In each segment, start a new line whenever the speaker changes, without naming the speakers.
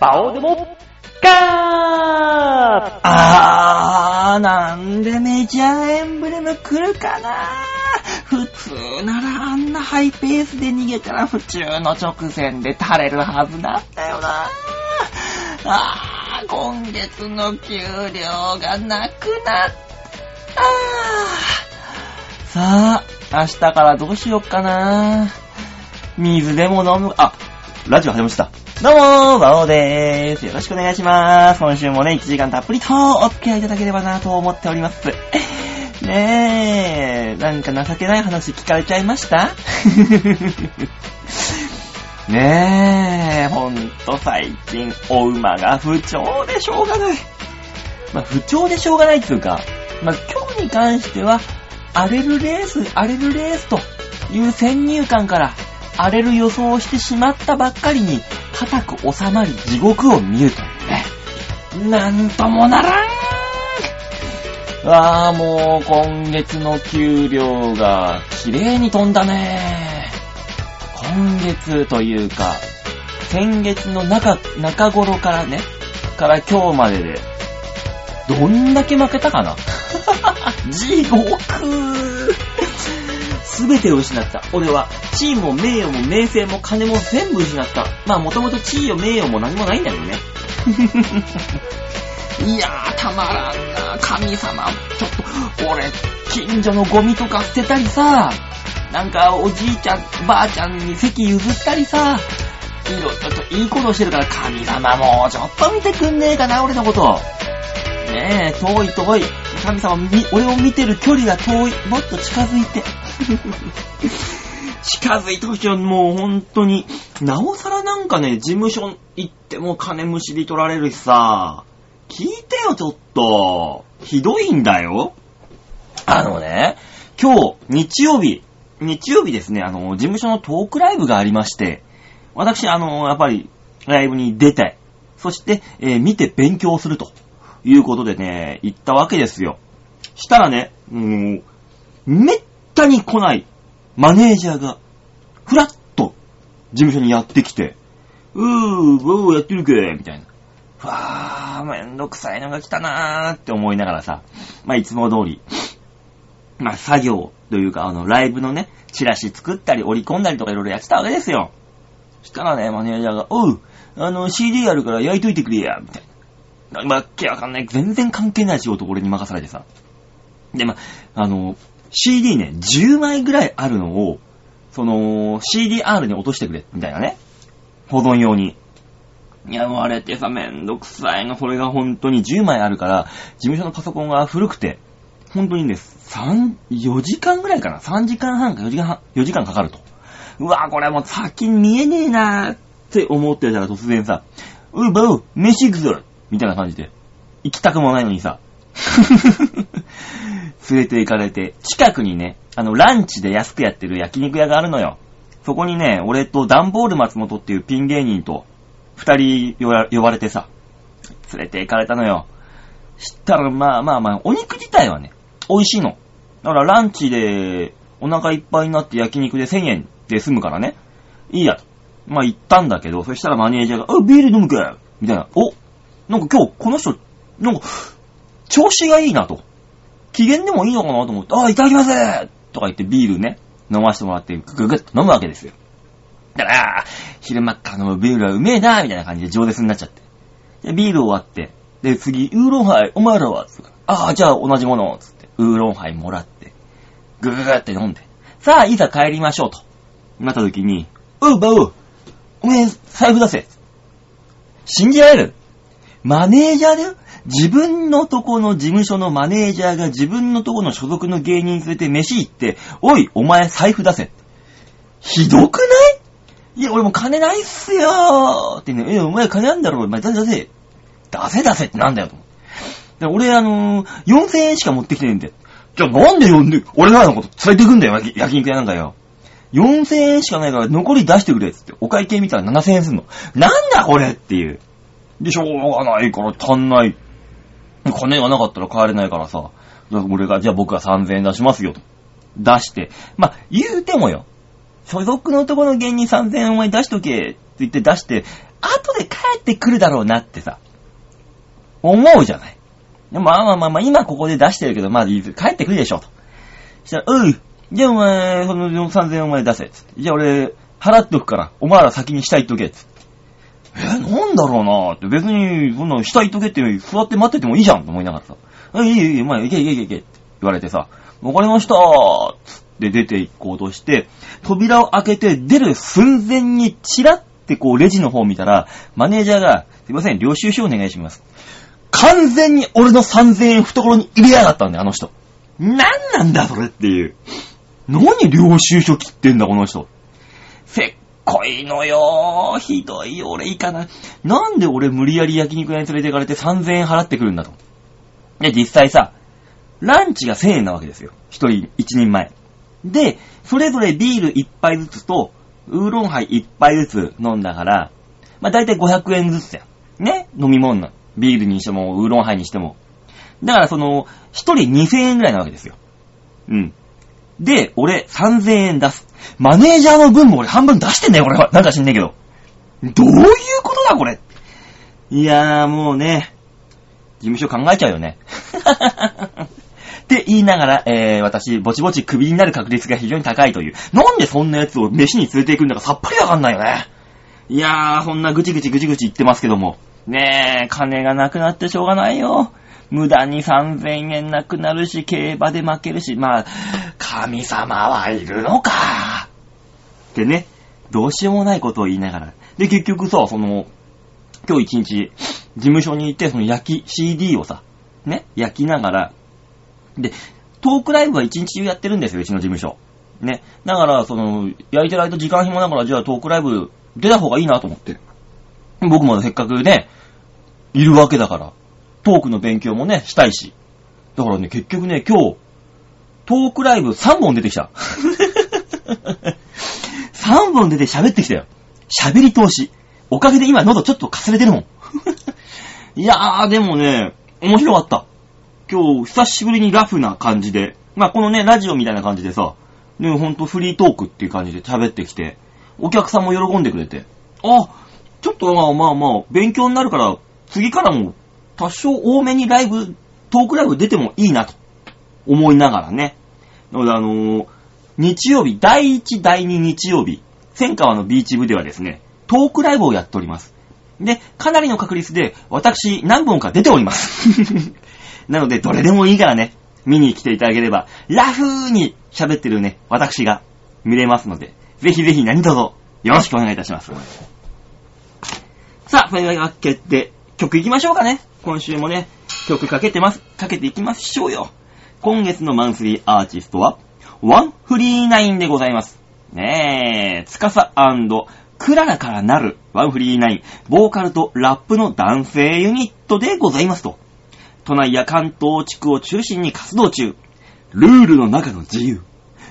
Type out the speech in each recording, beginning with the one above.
バオでも、ガー
あー、なんでメジャーエンブレム来るかな。普通ならあんなハイペースで逃げたら普通の直線で垂れるはずなんだよな。あー、今月の給料がなくなった。さあ、明日からどうしよっかな。水でも飲む、あ、ラジオ始めました。どうもー、バオでーす。よろしくお願いしまーす。今週もね、1時間たっぷりとお付き合いいただければなと思っております。ねえ、なんか情けない話聞かれちゃいました？ねえ、ほんと最近、お馬が不調でしょうがない。まあ、不調でしょうがないっていうか、まあ、今日に関しては、荒れるレース、荒れるレースという先入観から、荒れる予想をしてしまったばっかりに、固く収まり地獄を見るというね。なんともならんわあ、もう今月の給料が綺麗に飛んだね。今月というか、先月の中、中頃からね、から今日までで、どんだけ負けたかな 地獄すべてを失った。俺は、地位も名誉も名声も金も全部失った。まあ、もともと地位も名誉も何もないんだけどね。いやー、たまらんな。神様。ちょっと、俺、近所のゴミとか捨てたりさ、なんか、おじいちゃん、ばあちゃんに席譲ったりさ、いろいろといいことしてるから、神様もうちょっと見てくんねえかな、俺のこと。ねえ、遠い遠い。神様、俺を見てる距離が遠い。もっと近づいて。近づいてほしいよ、もう本当に。なおさらなんかね、事務所行っても金むしり取られるしさ、聞いてよ、ちょっと。ひどいんだよ。あのね、今日、日曜日、日曜日ですね、あの、事務所のトークライブがありまして、私、あの、やっぱり、ライブに出て、そして、えー見て勉強するということでね、行ったわけですよ。したらね、もう、めったに来ないマネージャーが、ふらっと事務所にやってきて、うー、うー、やってるけみたいな。ふわー、めんどくさいのが来たなーって思いながらさ、まあ、いつも通り、まあ、作業というか、あの、ライブのね、チラシ作ったり折り込んだりとかいろいろやってたわけですよ。したらね、マネージャーが、おう、あの、CD あるから焼いといてくれや、みたいな。まあ、わけわかんない。全然関係ない仕事俺に任されてさ。で、まあ、あの、CD ね、10枚ぐらいあるのを、その、CDR に落としてくれ、みたいなね。保存用に。いや、もうあれってさ、めんどくさいの。これが本当に10枚あるから、事務所のパソコンが古くて、本当にね、3、4時間ぐらいかな。3時間半か4時間半、4時間かかると。うわ、これもう先見えねえなーって思ってたら突然さ、うばう、飯行くぞみたいな感じで。行きたくもないのにさ、連れて行かれて、近くにね、あの、ランチで安くやってる焼肉屋があるのよ。そこにね、俺とダンボール松本っていうピン芸人と、二人呼ばれてさ、連れて行かれたのよ。したら、まあまあまあ、お肉自体はね、美味しいの。だからランチで、お腹いっぱいになって焼肉で1000円で済むからね。いいやと。まあ行ったんだけど、そしたらマネージャーが、あ、ビール飲むかみたいな。おなんか今日、この人、なんか、調子がいいなと。機嫌でもいいのかなと思って、あ、いただきますとか言ってビールね、飲ませてもらって、ぐぐぐっと飲むわけですよ。だから、昼間から飲むビールはうめえなみたいな感じで饒舌になっちゃって。で、ビール終わって、で、次、ウーロンハイ、お前らは？つってああ、じゃあ同じものつって、ウーロンハイもらって、ぐぐぐって飲んで、さあ、いざ帰りましょうと。なった時に、うう、ばう、おめえ、財布出せ。信じられる？マネージャーだよ？自分のとこの事務所のマネージャーが自分のとこの所属の芸人連れて飯行って、おい、お前財布出せ。ひどくない？いや、俺も金ないっすよーってね、え、お前金あんだろ、お前出せ出せ。出せ出せってなんだよと思って。俺、あのー、4000円しか持ってきてねえんだよ。じゃあなんで呼んで、俺らのこと連れてくんだよ、焼焼肉屋なんかよ。4000円しかないから残り出してくれっつって、お会計見たら7000円すんの。なんだこれっていう。で、しょうがないから足んない。金がなかったら帰れないからさ、じゃあ俺が、じゃあ僕が3000円出しますよと。出して。まあ、言うてもよ。所属のとこの芸人3000円お前出しとけって言って出して、後で帰ってくるだろうなってさ、思うじゃない。でもまあまあまあまあ、今ここで出してるけど、まあいい帰ってくるでしょ、と。そしたら、うい、じゃあお前、その3000円お前出せ、つって。じゃあ俺、払っとくから、お前ら先に下行っとけ、つって。え、なんだろうなって、別に、そんな下行っとけって座って待っててもいいじゃんと思いながらさ。あ、いいいい、お前、行け行け行けって言われてさ、わかりましたーつって出て行こうとして、扉を開けて出る寸前にチラってこうレジの方見たら、マネージャーが、すいません、領収書お願いします。完全に俺の3000円懐に入れやがったんだよ、あの人。なんなんだ、それっていう。何領収書切ってんだ、この人。せっこいのよひどいよ、俺いかない。なんで俺無理やり焼肉屋に連れて行かれて3000円払ってくるんだと。で、実際さ、ランチが1000円なわけですよ。一人、一人前。で、それぞれビール一杯ずつと、ウーロンハイ一杯ずつ飲んだから、まあ、だいたい500円ずつだよ。ね？飲み物の。ビールにしても、ウーロンハイにしても。だからその、一人2000円ぐらいなわけですよ。うん。で、俺3000円出す。マネージャーの分も俺半分出してんだよ、俺は。なんか知んねえけど。どういうことだ、これ？いやー、もうね、事務所考えちゃうよね。って言いながら、えー、私、ぼちぼちクビになる確率が非常に高いという。なんでそんなやつを飯に連れて行くんだかさっぱりわかんないよね。いやー、そんなぐちぐちぐちぐち言ってますけども。ねえ、金がなくなってしょうがないよ。無駄に3000円なくなるし、競馬で負けるし、まあ、神様はいるのか。ってね、どうしようもないことを言いながら。で、結局さ、その、今日一日、事務所に行って、その焼き、CD をさ、ね、焼きながら、で、トークライブは一日中やってるんですよ、うちの事務所。ね。だから、その、焼いてる間時間暇だから、じゃあトークライブ出た方がいいなと思って。僕もせっかくね、いるわけだから、トークの勉強もね、したいし。だからね、結局ね、今日、トークライブ3本出てきた。3本出て喋ってきたよ。喋り通し。おかげで今喉ちょっとかすれてるもん。いやー、でもね、面白かった。今日、久しぶりにラフな感じで、まあ、このね、ラジオみたいな感じでさ、ね、ほんとフリートークっていう感じで喋ってきて、お客さんも喜んでくれて、あ、ちょっとまあまあまあ、勉強になるから、次からも多少多めにライブ、トークライブ出てもいいなと思いながらね。なのであのー日曜日、第1、第2日曜日、千川のビーチ部ではですね、トークライブをやっております。で、かなりの確率で、私、何本か出ております。なので、どれでもいいからね、見に来ていただければ、ラフーに喋ってるね、私が見れますので、ぜひぜひ何卒、よろしくお願いいたします。さあ、それではわけで、曲いきましょうかね。今週もね、曲かけてます。かけていきましょうよ。今月のマンスリーアーティストは、ワンフリーナインでございます。ねえ、つかさクララからなるワンフリーナイン、ボーカルとラップの男性ユニットでございますと。都内や関東地区を中心に活動中。ルールの中の自由。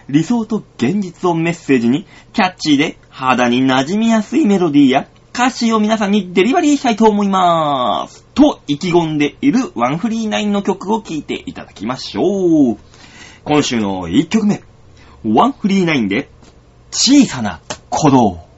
理想と現実をメッセージに、キャッチーで肌に馴染みやすいメロディーや歌詞を皆さんにデリバリーしたいと思いまーす。と意気込んでいるワンフリーナインの曲を聴いていただきましょう。今週の1曲目。ワンフリーナインで、小さな鼓動。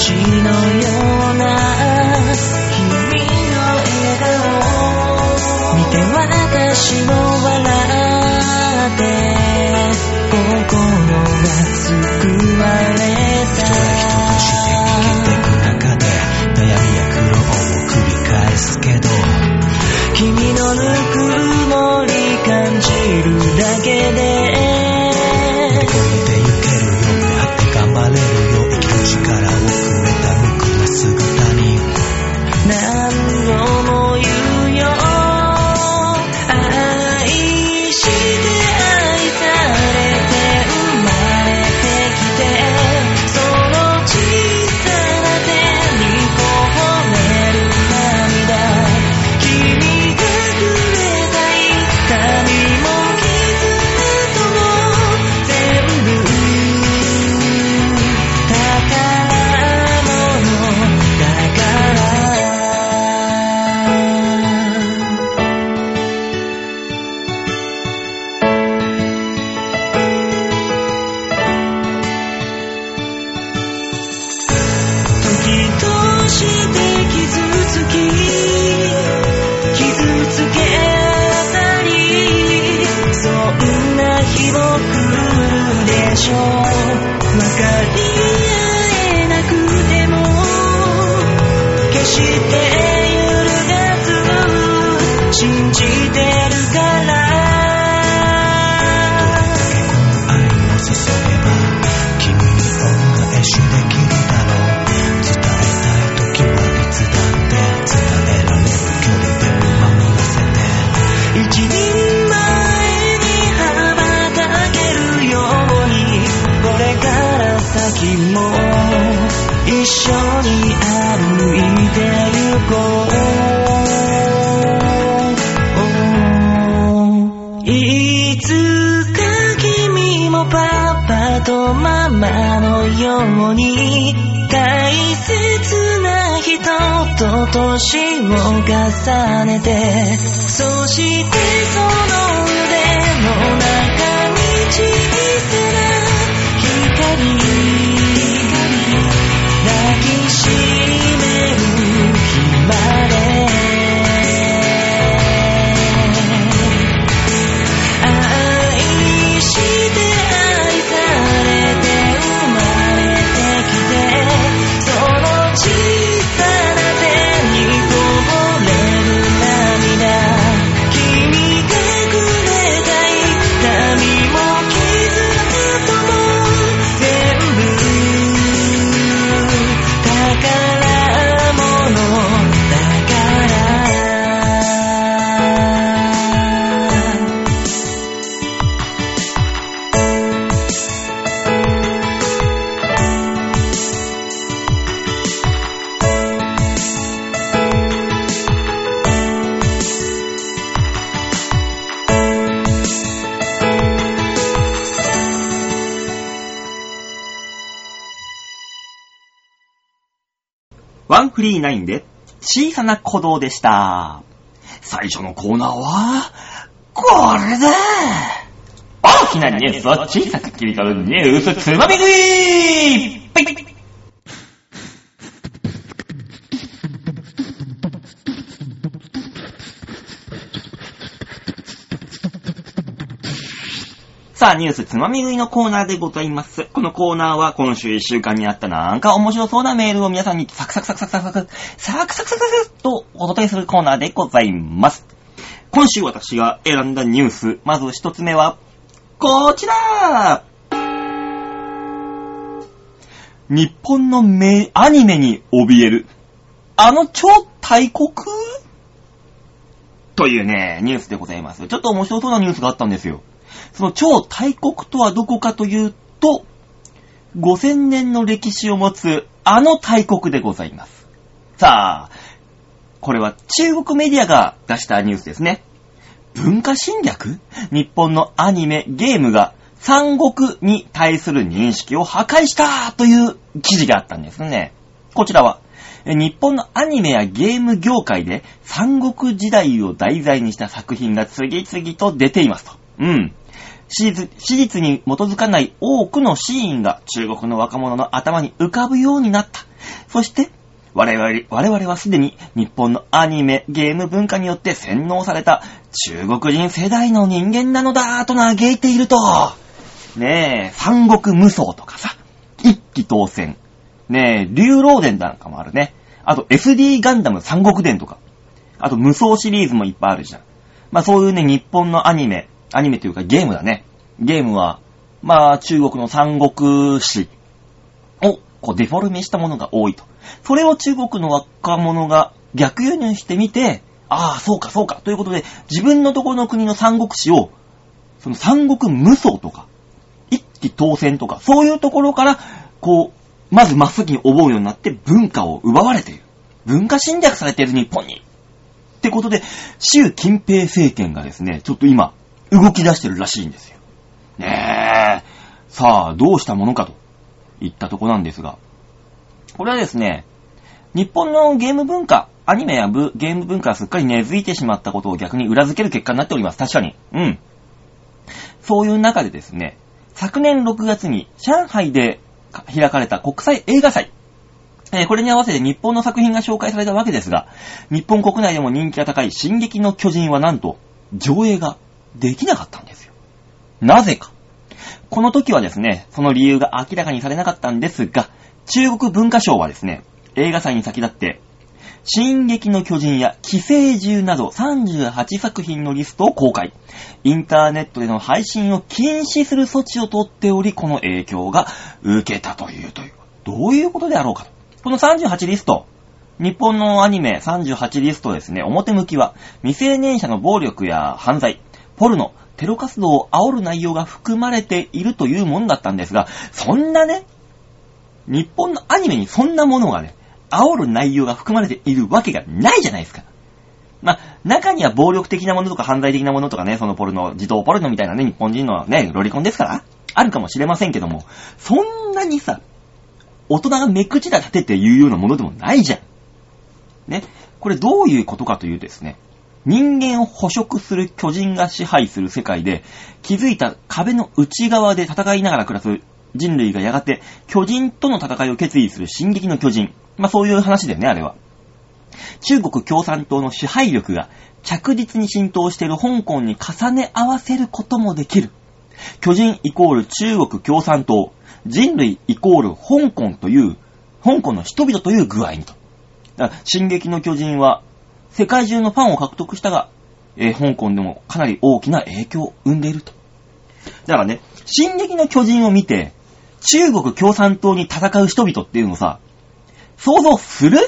天使のような君の笑顔見て私も笑って心が救われた
よ
うに大切な人と年を重ねてそしてその腕の中に
散りフリーナインで小さな鼓動でした。最初のコーナーは、これだ大きなニュースを小さく切り取るニュースつまみ食いさあ、ニュースつまみ食いのコーナーでございます。このコーナーは、今週一週間にあったなんか面白そうなメールを皆さんにサクサクサクサクサク、サクサクサクサクとお届けするコーナーでございます。今週私が選んだニュース、まず一つ目は、こちら日本の名、アニメに怯える。あの超大国というね、ニュースでございます。ちょっと面白そうなニュースがあったんですよ。その超大国とはどこかというと、5000年の歴史を持つあの大国でございます。さあ、これは中国メディアが出したニュースですね。文化侵略？日本のアニメ、ゲームが三国に対する認識を破壊したという記事があったんですね。こちらは、日本のアニメやゲーム業界で三国時代を題材にした作品が次々と出ていますと。うん。史実に基づかない多くのシーンが中国の若者の頭に浮かぶようになった。そして、我々我々はすでに日本のアニメ、ゲーム文化によって洗脳された中国人世代の人間なのだと嘆いていると。ねえ、三国無双とかさ、一騎当選。ねえ、竜老伝なんかもあるね。あと SD ガンダム三国伝とか。あと無双シリーズもいっぱいあるじゃん。まあそういうね、日本のアニメ、アニメというかゲームだね。ゲームは、まあ中国の三国史をこうデフォルメしたものが多いと。それを中国の若者が逆輸入してみて、ああ、そうかそうか。ということで、自分のところの国の三国史を、その三国無双とか、一騎当選とか、そういうところから、こう、まず真っ先に覚うようになって文化を奪われている。文化侵略されている日本に。ってことで、習近平政権がですね、ちょっと今、動き出してるらしいんですよ。ねえ。さあ、どうしたものかといったとこなんですが。これはですね、日本のゲーム文化、アニメやゲーム文化がすっかり根付いてしまったことを逆に裏付ける結果になっております。確かに。うん。そういう中でですね、昨年6月に上海で開かれた国際映画祭。えーこれに合わせて日本の作品が紹介されたわけですが、日本国内でも人気が高い進撃の巨人はなんと上映ができなかったんですよ。なぜか。この時はですね、その理由が明らかにされなかったんですが、中国文化省はですね、映画祭に先立って、進撃の巨人や寄生獣など38作品のリストを公開。インターネットでの配信を禁止する措置を取っており、この影響が受けたという、という。どういうことであろうかと。この38リスト、日本のアニメ38リストですね、表向きは未成年者の暴力や犯罪、ポルノ、テロ活動を煽る内容が含まれているというものだったんですが、そんなね、日本のアニメにそんなものがね、煽る内容が含まれているわけがないじゃないですか。まあ、中には暴力的なものとか犯罪的なものとかね、そのポルノ、児童ポルノみたいなね、日本人のね、ロリコンですから、あるかもしれませんけども、そんなにさ、大人が目口だ立てて言うようなものでもないじゃん。ね。これどういうことかというとですね、人間を捕食する巨人が支配する世界で、気づいた壁の内側で戦いながら暮らす人類がやがて巨人との戦いを決意する進撃の巨人。まあそういう話だよね、あれは。中国共産党の支配力が着実に浸透している香港に重ね合わせることもできる。巨人イコール中国共産党。人類イコール香港という、香港の人々という具合にと。だから進撃の巨人は世界中のファンを獲得したが、えー香港でもかなり大きな影響を生んでいると。だからね、進撃の巨人を見て、中国共産党に戦う人々っていうのさ、想像する？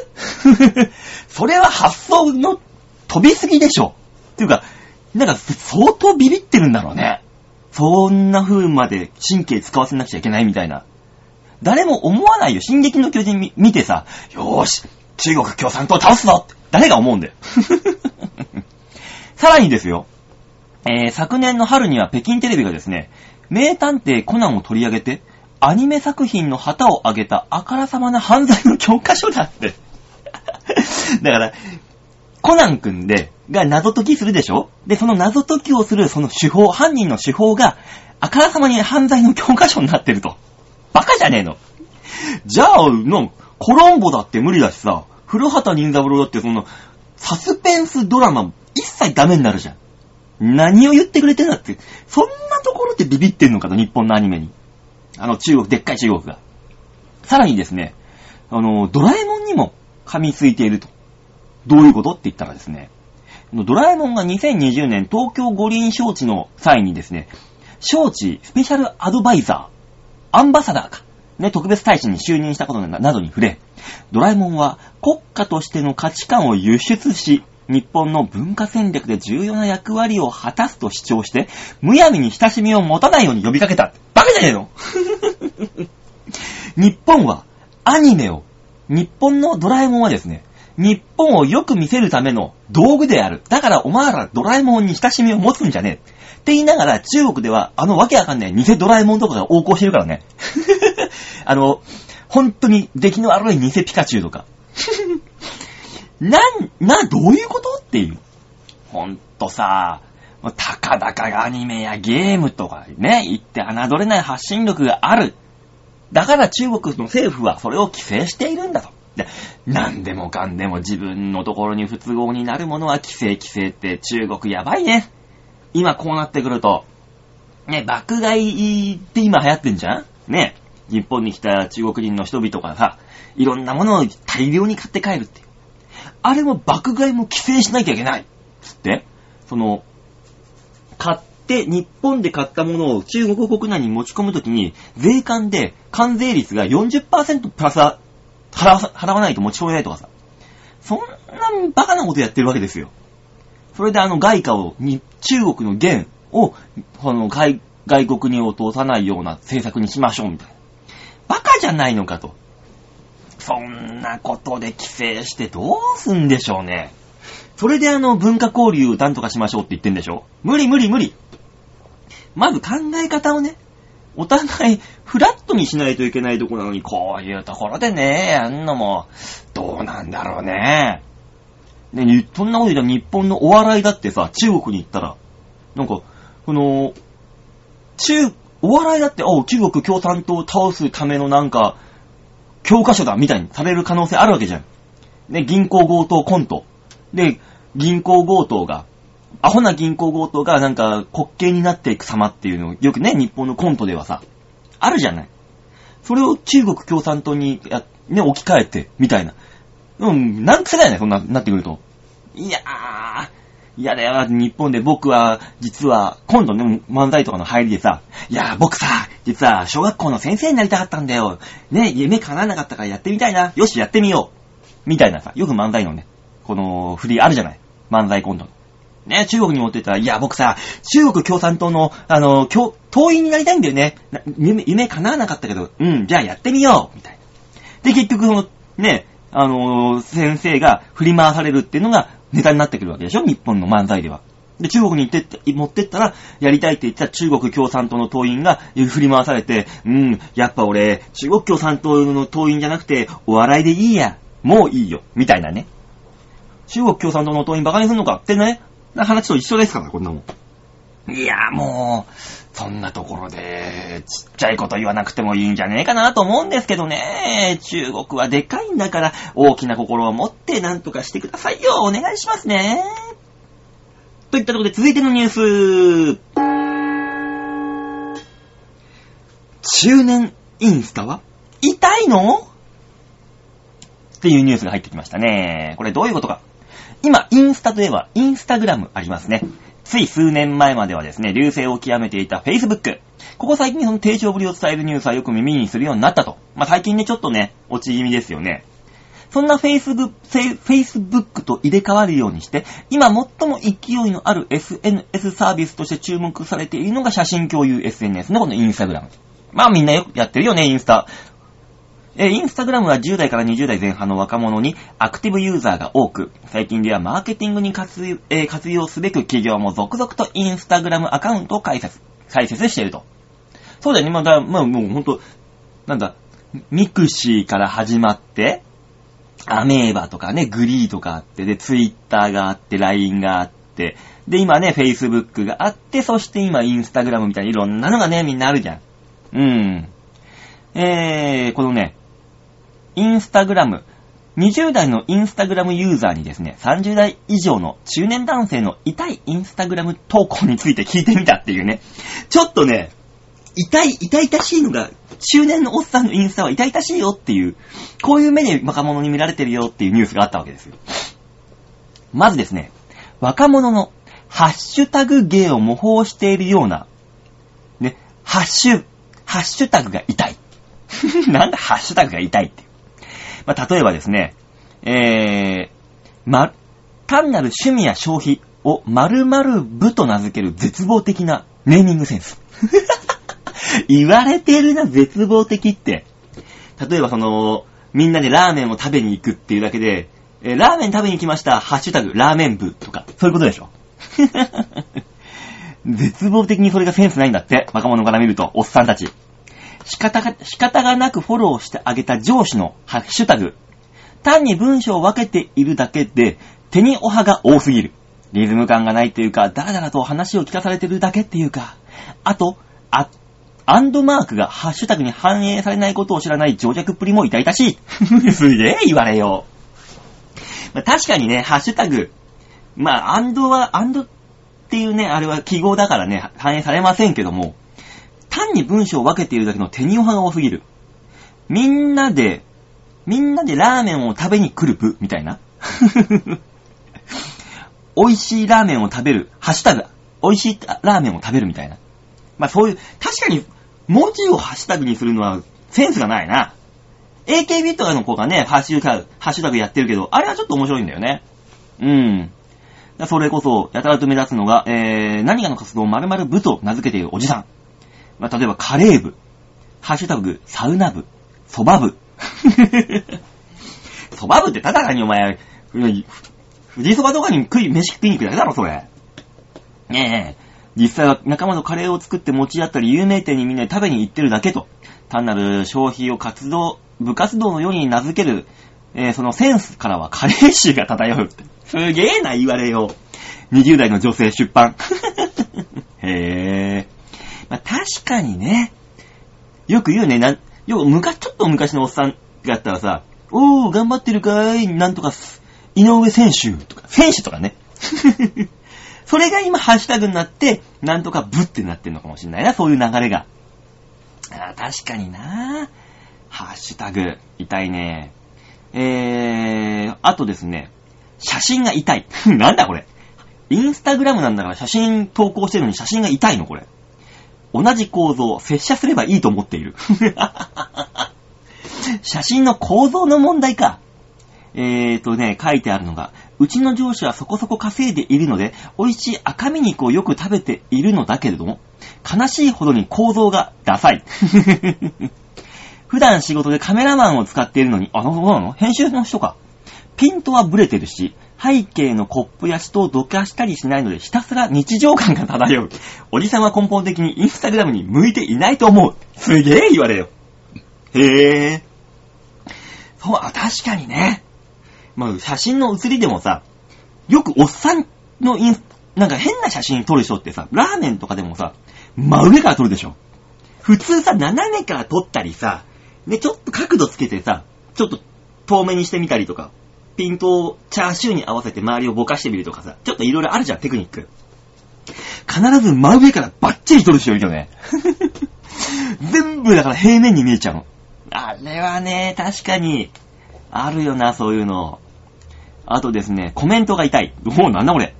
それは発想の飛びすぎでしょ。っていうか、なんか相当ビビってるんだろうね。そんな風まで神経使わせなくちゃいけないみたいな。誰も思わないよ。進撃の巨人見てさ、よーし、中国共産党倒すぞって誰が思うんだよ。さらにですよ、えー昨年の春には北京テレビがですね、名探偵コナンを取り上げて、アニメ作品の旗を上げたあからさまな犯罪の教科書だって。だから、コナン君で、が謎解きするでしょ？で、その謎解きをするその手法、犯人の手法が、あからさまに犯罪の教科書になってると。バカじゃねえの。じゃあ、の、コロンボだって無理だしさ、古畑任三郎だってその、サスペンスドラマ一切ダメになるじゃん。何を言ってくれてんだって。そんなところでビビってんのかと、日本のアニメに。あの、中国、でっかい中国が。さらにですね、あの、ドラえもんにも噛みついていると。どういうことって言ったらですね、ドラえもんが2020年東京五輪招致の際にですね、招致スペシャルアドバイザー、アンバサダーか、ね、特別大使に就任したことなどに触れ、ドラえもんは国家としての価値観を輸出し、日本の文化戦略で重要な役割を果たすと主張して、むやみに親しみを持たないように呼びかけた。バカじゃねえの？日本はアニメを、日本のドラえもんはですね、日本をよく見せるための道具である。だからお前らドラえもんに親しみを持つんじゃねえ。って言いながら中国ではあのわけわかんない偽ドラえもんとかが横行してるからね。あの、本当に出来の悪い偽ピカチュウとか。なん、な、どういうことっていう。ほんとさ、たかだかがアニメやゲームとかね、言って侮れない発信力がある。だから中国の政府はそれを規制しているんだと。で、何でもかんでも自分のところに不都合になるものは規制規制って中国やばいね。今こうなってくると、ね、爆買いって今流行ってんじゃん？ね。日本に来た中国人の人々がさ、いろんなものを大量に買って帰るっていう。あれも爆買いも規制しなきゃいけない。つって、その、買って、日本で買ったものを中国国内に持ち込むときに、税関で関税率が40%プラス払わ払わないと持ち込めないとかさ。そんなバカなことやってるわけですよ。それであの外貨を、中国の元を、この外外国に落とさないような政策にしましょうみたいな。バカじゃないのかと。そんなことで規制してどうすんでしょうね。それであの文化交流をなんとかしましょうって言ってんでしょ無理無理無理。まず考え方をね、お互いフラットにしないといけないとこなのに、こういうところでね、やんのも、どうなんだろうね。ね、そんなこと言ったら日本のお笑いだってさ、中国に行ったら、なんか、この、中、お笑いだって、おう、中国共産党を倒すためのなんか、教科書だみたいにされる可能性あるわけじゃん。ね、銀行強盗コント。で、銀行強盗が、アホな銀行強盗がなんか滑稽になっていく様っていうのをよくね、日本のコントではさ、あるじゃない。それを中国共産党にや、ね、置き換えて、みたいな。うん、なんくせだよね、そんな、なってくると。いやー、嫌だよ、日本で僕は、実は、今度ね、漫才とかの入りでさ、いや、僕さ、実は、小学校の先生になりたかったんだよ。ね、夢叶わなかったからやってみたいな。よし、やってみよう。みたいなさ、よく漫才のね、この、振りあるじゃない。漫才コントの。ね、中国に持ってたら、いや、僕さ、中国共産党の、あの、教、党員になりたいんだよね。夢、夢叶わなかったけど、うん、じゃあやってみようみたいな。で、結局その、ね、あの先生が振り回されるっていうのがネタになってくるわけでしょ？日本の漫才では。で、中国に行って、持ってったら、やりたいって言ってた中国共産党の党員が振り回されて、うん、やっぱ俺、中国共産党の党員じゃなくて、お笑いでいいや。もういいよ。みたいなね。中国共産党の党員バカにすんのかってね、話と一緒ですから、こんなもん。いや、もう、そんなところで、ちっちゃいこと言わなくてもいいんじゃねえかなと思うんですけどね。中国はでかいんだから、大きな心を持って何とかしてくださいよ。お願いしますね。といったところで続いてのニュース。中年インスタは痛いの？っていうニュースが入ってきましたね。これどういうことか。今、インスタといえば、インスタグラムありますね。つい数年前まではですね、流星を極めていた Facebook。ここ最近その低調ぶりを伝えるニュースはよく耳にするようになったと。まあ、最近ね、ちょっとね、落ち気味ですよね。そんな Facebook, Facebook と入れ替わるようにして、今最も勢いのある SNS サービスとして注目されているのが写真共有 SNS のこのインスタグラム。まあみんなよくやってるよね、インスタ。えーインスタグラムは10代から20代前半の若者にアクティブユーザーが多く、最近ではマーケティングに活用,、えー活用すべく企業も続々とインスタグラムアカウントを開設、開設していると。そうだよね、まあ、だまあ、もうほんと、なんだ、 mixi から始まって、アメーバとかね、 GREE とかあって、で、ツイッターがあって、LINE があって、で、今ね、Facebook があって、そして今、インスタグラムみたいないろんなのがね、みんなあるじゃん。うん。えー、このね、インスタグラム、20代のインスタグラムユーザーにですね、30代以上の中年男性の痛いインスタグラム投稿について聞いてみたっていうね。ちょっとね、痛い、痛々しいのが、中年のおっさんのインスタは痛々しいよっていう、こういう目で若者に見られてるよっていうニュースがあったわけですよ。まずですね、若者のハッシュタグ芸を模倣しているような、ね、ハッシュ、ハッシュタグが痛い。なんだハッシュタグが痛いっていう。まあ、例えばですね、えー、ま、単なる趣味や消費を〇〇部と名付ける絶望的なネーミングセンス。言われてるな、絶望的って。例えばその、みんなでラーメンを食べに行くっていうだけで、えーラーメン食べに来ました、ハッシュタグ、ラーメン部とか、そういうことでしょ。絶望的にそれがセンスないんだって、若者から見ると、おっさんたち。仕方が、仕方がなくフォローしてあげた上司のハッシュタグ。単に文章を分けているだけで、手におはが多すぎる。リズム感がないっていうか、だらだらと話を聞かされてるだけっていうか、あと、あ、アンドマークがハッシュタグに反映されないことを知らない情弱っぷりも痛々しい。すげえ言われよう。まあ、確かにね、ハッシュタグ、まあ、アンドは、アンドっていうね、あれは記号だからね、反映されませんけども、単に文章を分けているだけの手におはが多すぎる。みんなで、みんなでラーメンを食べに来る部、みたいな。美味しいラーメンを食べる、ハッシュタグ、美味しいラーメンを食べるみたいな。まあそういう、確かに文字をハッシュタグにするのはセンスがないな。AKB とかの子がね、ハッシュタグ、ハッシュタグやってるけど、あれはちょっと面白いんだよね。うん。それこそ、やたらと目立つのが、えー、何かの活動を〇〇部と名付けているおじさん。まあ、例えば、カレー部、ハッシュタグ、サウナ部、蕎麦部。蕎麦部ってただ単にお前、富士蕎麦とかに食い、飯食いに行くだけだろ、それ。ねえ。実際は仲間のカレーを作って持ち合ったり、有名店にみんなで食べに行ってるだけと。単なる消費を活動、部活動のように名付ける、えーそのセンスからはカレー臭が漂うって。すげえな、言われよう。20代の女性出版。へえ。まあ、確かにね。よく言うね、な、よく昔、ちょっと昔のおっさんがあったらさ、おー、頑張ってるかーい、なんとか、井上選手とか、選手とかね。それが今ハッシュタグになって、なんとかブってなってんのかもしれないな、そういう流れが。あ確かになハッシュタグ、痛いね。えー、あとですね、写真が痛い。なんだこれ。インスタグラムなんだから写真投稿してるのに写真が痛いのこれ。同じ構造、接写すればいいと思っている。写真の構造の問題か。えーとね、書いてあるのが、うちの上司はそこそこ稼いでいるので、美味しい赤身肉をよく食べているのだけれども、悲しいほどに構造がダサい。普段仕事でカメラマンを使っているのに、あ、そうなの？編集の人か。ピントはブレてるし、背景のコップや人をどかしたりしないので、ひたすら日常感が漂う。おじさんは根本的にインスタグラムに向いていないと思う。すげえ言われよ。へえ。そう、あ、確かにね。まあ、写真の写りでもさ、よくおっさんのインス、なんか変な写真撮る人ってさ、ラーメンとかでもさ、真上から撮るでしょ。普通さ、斜めから撮ったりさ、ね、ちょっと角度つけてさ、ちょっと遠目にしてみたりとか、ピントをチャーシューに合わせて周りをぼかしてみるとかさ、ちょっといろいろあるじゃん、テクニック。必ず真上からバッチリ撮る人いるよね。全部だから平面に見えちゃうの。あれはね、確かに、あるよな、そういうの。あとですね、コメントが痛い。おお、なんだこれ。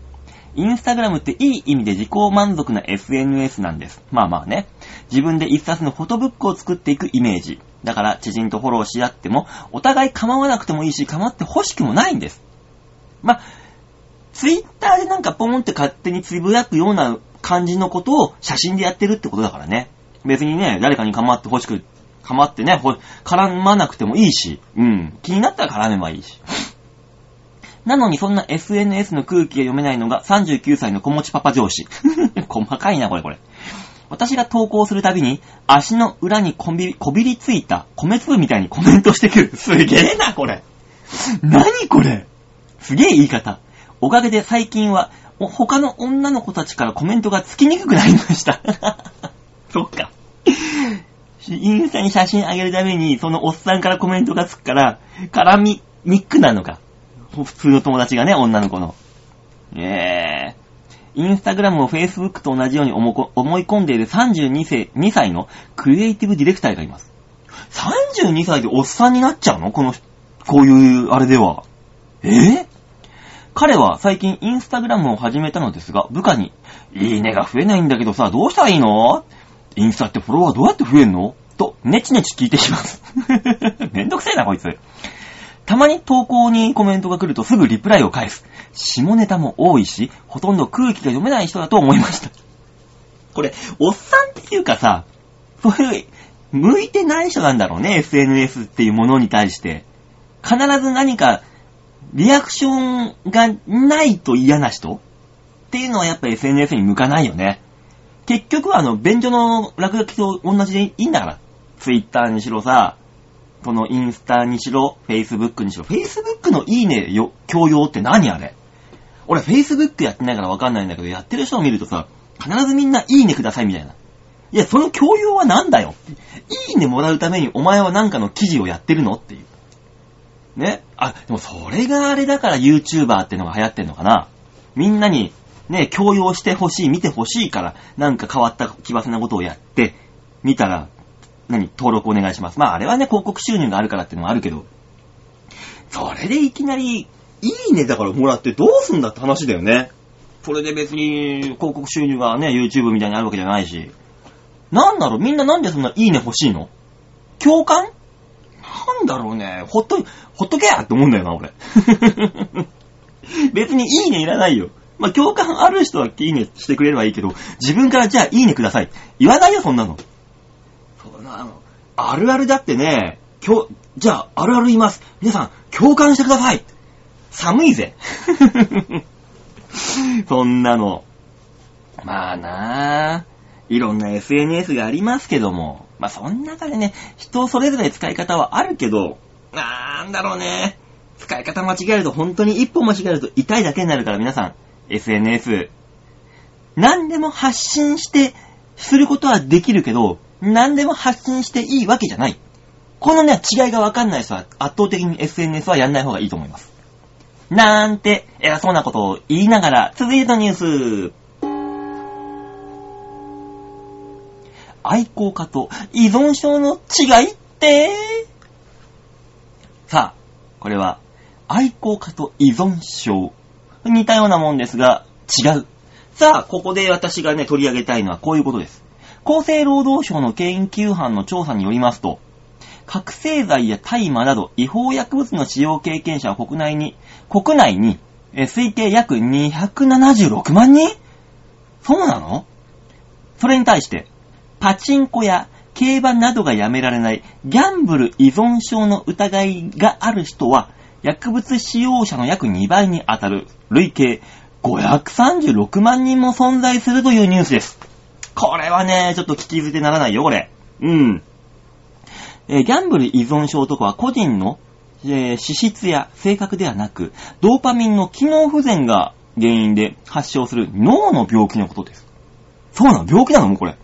インスタグラムっていい意味で自己満足な SNS なんです。まあまあね。自分で一冊のフォトブックを作っていくイメージ。だから、知人とフォローし合っても、お互い構わなくてもいいし、構って欲しくもないんです。まあ、ツイッターでなんかポンって勝手につぶやくような感じのことを写真でやってるってことだからね。別にね、誰かに構って欲しく、構ってね、絡まなくてもいいし、うん。気になったら絡めばいいし。なのにそんな SNS の空気が読めないのが39歳の子持ちパパ上司。細かいな、これこれ。私が投稿するたびに、足の裏にこびり、こびりついた米粒みたいにコメントしてくる。すげえな、これ。何これ。すげえ言い方。おかげで最近は、他の女の子たちからコメントがつきにくくなりました。そっか。インスタに写真あげるために、そのおっさんからコメントがつくから、絡みにくくなのか。普通の友達がね、女の子の。えー。インスタグラムを Facebook と同じように思い込んでいる32歳 ,2 歳のクリエイティブディレクターがいます。32歳でおっさんになっちゃうの？この、こういう、あれでは。え？ー彼は最近インスタグラムを始めたのですが、部下に、いいねが増えないんだけどさ、どうしたらいいの？インスタってフォロワーどうやって増えんの？と、ネチネチ聞いてきます。めんどくせえな、こいつ。たまに投稿にコメントが来るとすぐリプライを返す。下ネタも多いし、ほとんど空気が読めない人だと思いました。これ、おっさんっていうかさ、そういう、向いてない人なんだろうね、SNS っていうものに対して。必ず何か、リアクションがないと嫌な人っていうのはやっぱ SNS に向かないよね。結局はあの、便所の落書きと同じでいいんだから。Twitter にしろさ、このインスタにしろ、Facebook にしろ。Facebook のいいねよ、強要って何あれ？俺 Facebook やってないからわかんないんだけど、やってる人を見るとさ、必ずみんないいねくださいみたいな。いや、その教養はなんだよって。いいねもらうためにお前はなんかの記事をやってるのっていう。ね？あ、でもそれがあれだから YouTuber ってのが流行ってんのかな。みんなに、ね、強要してほしい、見てほしいから、なんか変わった奇抜なことをやって、見たら、何、登録お願いします。まあ、あれはね、広告収入があるからってのもあるけど、それでいきなり、いいねだからもらってどうすんだって話だよね。それで別に広告収入がね、YouTube みたいにあるわけじゃないし。なんだろうみんななんでそんないいね欲しいの？共感？なんだろうね。ほっと、ほっとけやって思うんだよな、俺。別にいいねいらないよ。まあ、共感ある人はいいねしてくれればいいけど、自分からじゃあいいねください。言わないよ、そんなの。そんなの、あるあるだってね、今日、じゃあ、あるある言います。皆さん、共感してください。寒いぜ。そんなの。まあなあ、いろんな SNS がありますけども、まあそん中でね、人それぞれ使い方はあるけど、なんだろうね。使い方間違えると本当に一歩間違えると痛いだけになるから皆さん、SNS、何でも発信して、することはできるけど、何でも発信していいわけじゃない。このね、違いがわかんない人は圧倒的に SNS はやんない方がいいと思います。なんて、偉そうなことを言いながら、続いてのニュース。愛好家と依存症の違いって？さあ、これは、愛好家と依存症。似たようなもんですが、違う。さあ、ここで私がね、取り上げたいのはこういうことです。厚生労働省の研究班の調査によりますと、覚醒剤や大麻など違法薬物の使用経験者は国内に、国内に、え推計約276万人？そうなの？それに対して、パチンコや競馬などがやめられないギャンブル依存症の疑いがある人は、薬物使用者の約2倍に当たる累計536万人も存在するというニュースです。これはね、ちょっと聞き捨てならないよ、これ。うん。えーギャンブル依存症とかは個人の、えー脂質や性格ではなく、ドーパミンの機能不全が原因で発症する脳の病気のことです。そうなの？病気なの？もうこれ。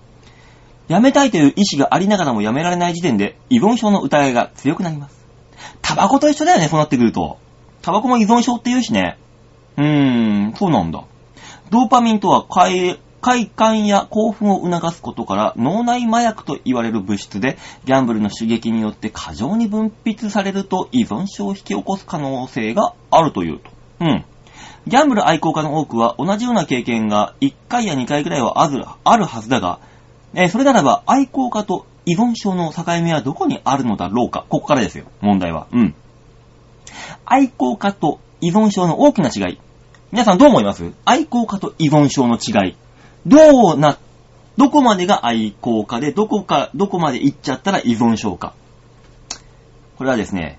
やめたいという意思がありながらもやめられない時点で依存症の疑いが強くなります。タバコと一緒だよね、そうなってくると。タバコも依存症って言うしね。うーん、そうなんだ。ドーパミンとは快快感や興奮を促すことから脳内麻薬と言われる物質でギャンブルの刺激によって過剰に分泌されると依存症を引き起こす可能性があるというと。うん。ギャンブル愛好家の多くは同じような経験が1回や2回ぐらいはあるあるはずだが、えーそれならば愛好家と依存症の境目はどこにあるのだろうか？ここからですよ、問題は。うん。愛好家と依存症の大きな違い。皆さんどう思います？愛好家と依存症の違い。どうな、どこまでが愛好家で、どこか、どこまで行っちゃったら依存症か。これはですね、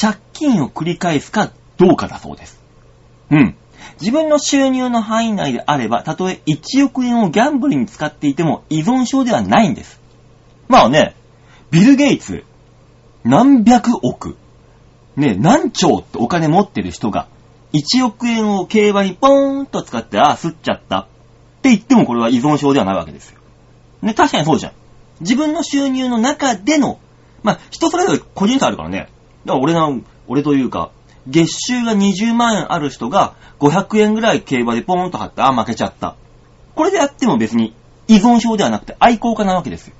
借金を繰り返すかどうかだそうです。うん。自分の収入の範囲内であれば、たとえ1億円をギャンブルに使っていても依存症ではないんです。まあね、ビル・ゲイツ、何百億、ね、何兆ってお金持ってる人が、1億円を競馬にポーンと使って、ああ、吸っちゃった。って言ってもこれは依存症ではないわけですよ。ね、確かにそうじゃん。自分の収入の中での、まあ、人それぞれ個人差あるからね。だから俺の、俺というか、月収が20万円ある人が500円ぐらい競馬でポーンと貼って、あ、負けちゃった。これでやっても別に依存症ではなくて愛好家なわけですよ。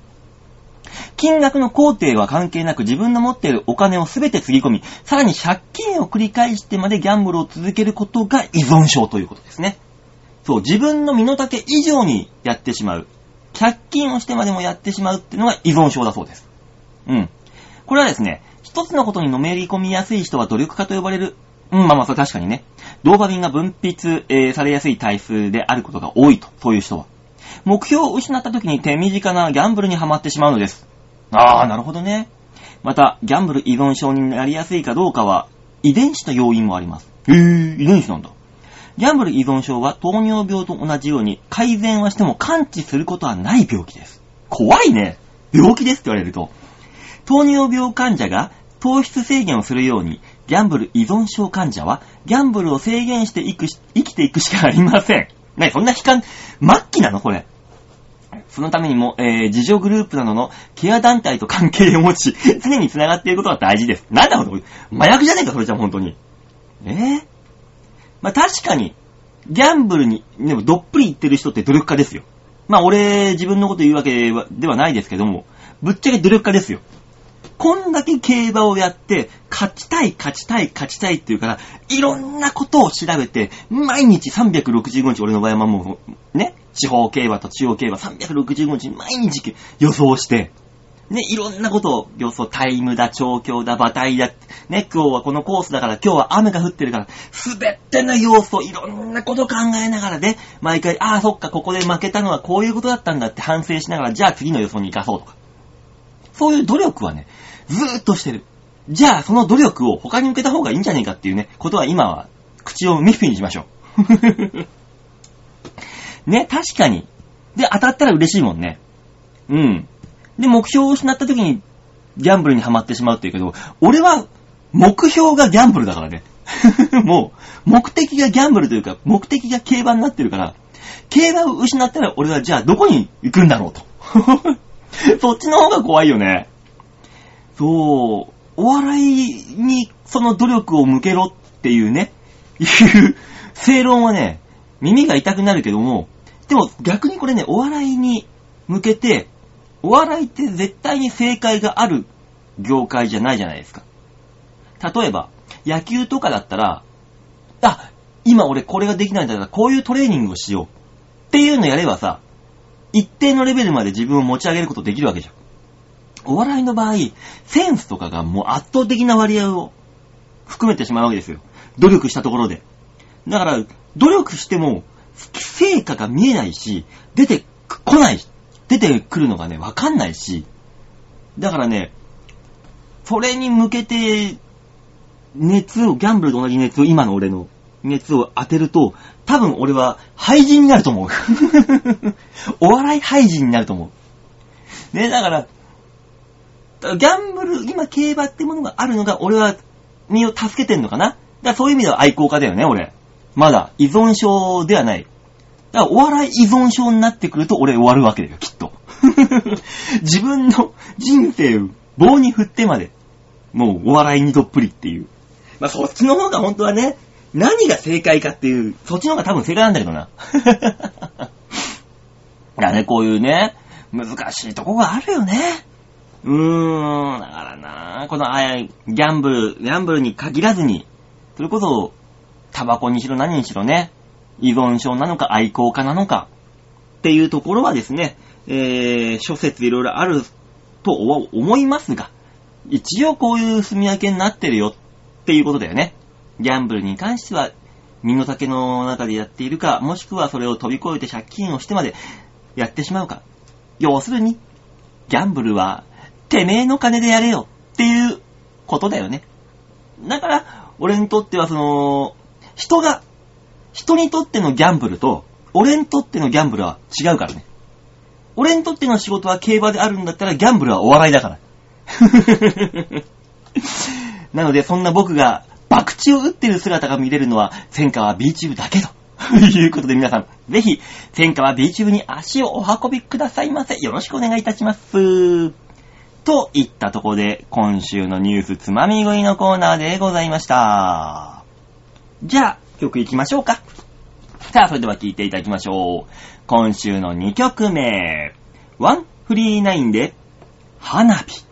金額の工程は関係なく自分の持っているお金をすべてつぎ込み、さらに借金を繰り返してまでギャンブルを続けることが依存症ということですね。そう、自分の身の丈以上にやってしまう。借金をしてまでもやってしまうっていうのが依存症だそうです。うん。これはですね、一つのことにのめり込みやすい人は努力家と呼ばれる。うん、まあまあ、確かにね。ドーパミンが分泌、えーされやすい体質であることが多いと、そういう人は。目標を失った時に手短なギャンブルにはまってしまうのです。ああ、なるほどね。また、ギャンブル依存症になりやすいかどうかは、遺伝子の要因もあります。へえ、遺伝子なんだ。ギャンブル依存症は糖尿病と同じように改善はしても完治することはない病気です。怖いね。病気ですって言われると。糖尿病患者が糖質制限をするようにギャンブル依存症患者は、ギャンブルを制限していくし生きていくしかありません。なに、そんな悲観、末期なのこれ。そのためにも、えー、自助グループなどのケア団体と関係を持ち、常に繋がっていることが大事です。なんだこれ、麻薬じゃねえか、それじゃ本当に。えー、まあ、確かに、ギャンブルに、でもどっぷり言ってる人って努力家ですよ。まあ、俺、自分のこと言うわけではないですけども、ぶっちゃけ努力家ですよ。こんだけ競馬をやって、勝ちたい、勝ちたい、勝ちたいっていうから、いろんなことを調べて、毎日365日、俺の場合はもう、ね、地方競馬と中央競馬365日毎日予想して、ね、いろんなことを予想、タイムだ、調教だ、馬体だ、ね、今日はこのコースだから、今日は雨が降ってるから、すべての要素、いろんなこと考えながらね、毎回、ああ、そっか、ここで負けたのはこういうことだったんだって反省しながら、じゃあ次の予想に行かそうとか。そういう努力はね、ずーっとしてる。じゃあ、その努力を他に向けた方がいいんじゃねえかっていうね、ことは今は、口をミッフィにしましょう。ね、確かに。で、当たったら嬉しいもんね。うん。で、目標を失った時に、ギャンブルにはまってしまうっていうけど、俺は、目標がギャンブルだからね。もう、目的がギャンブルというか、目的が競馬になってるから、競馬を失ったら俺はじゃあどこに行くんだろうと。そっちの方が怖いよね。そう、お笑いにその努力を向けろっていうね、いう正論はね、耳が痛くなるけども、でも逆にこれね、お笑いに向けて、お笑いって絶対に正解がある業界じゃないじゃないですか。例えば、野球とかだったら、あ、今俺これができないんだからこういうトレーニングをしようっていうのやればさ、一定のレベルまで自分を持ち上げることできるわけじゃん。お笑いの場合、センスとかがもう圧倒的な割合を含めてしまうわけですよ。努力したところで。だから、努力しても、成果が見えないし、出てこない、出てくるのがね、わかんないし、だからね、それに向けて、熱を、ギャンブルと同じ熱を、今の俺の熱を当てると、多分俺は廃人になると思う。お笑い廃人になると思う。ね、だから、ギャンブル、今競馬ってものがあるのが、俺は身を助けてんのかなだからそういう意味では愛好家だよね、俺。まだ依存症ではない。だからお笑い依存症になってくると俺終わるわけだよ、きっと。自分の人生を棒に振ってまで、もうお笑いにどっぷりっていう。まあそっちの方が本当はね、何が正解かっていう、そっちの方が多分正解なんだけどな。だね、こういうね、難しいとこがあるよね。うーん、だからなこの、あギャンブル、ギャンブルに限らずに、それこそ、タバコにしろ何にしろね、依存症なのか愛好家なのか、っていうところはですね、えー、諸説いろいろあると思いますが、一応こういう住み分けになってるよっていうことだよね。ギャンブルに関しては、身の丈の中でやっているか、もしくはそれを飛び越えて借金をしてまでやってしまうか。要するに、ギャンブルは、てめえの金でやれよっていうことだよね。だから、俺にとってはその、人が、人にとってのギャンブルと、俺にとってのギャンブルは違うからね。俺にとっての仕事は競馬であるんだったら、ギャンブルはお笑いだから。なので、そんな僕が、博打を打ってる姿が見れるのは、戦火は B チューブだけと。いうことで皆さん、ぜひ、戦火は B チューブに足をお運びくださいませ。よろしくお願いいたします。といったとこで、今週のニュースつまみ食いのコーナーでございました。じゃあ、曲行きましょうか。さあ、それでは聴いていただきましょう。今週の2曲目。ワンフリーナインで、花火。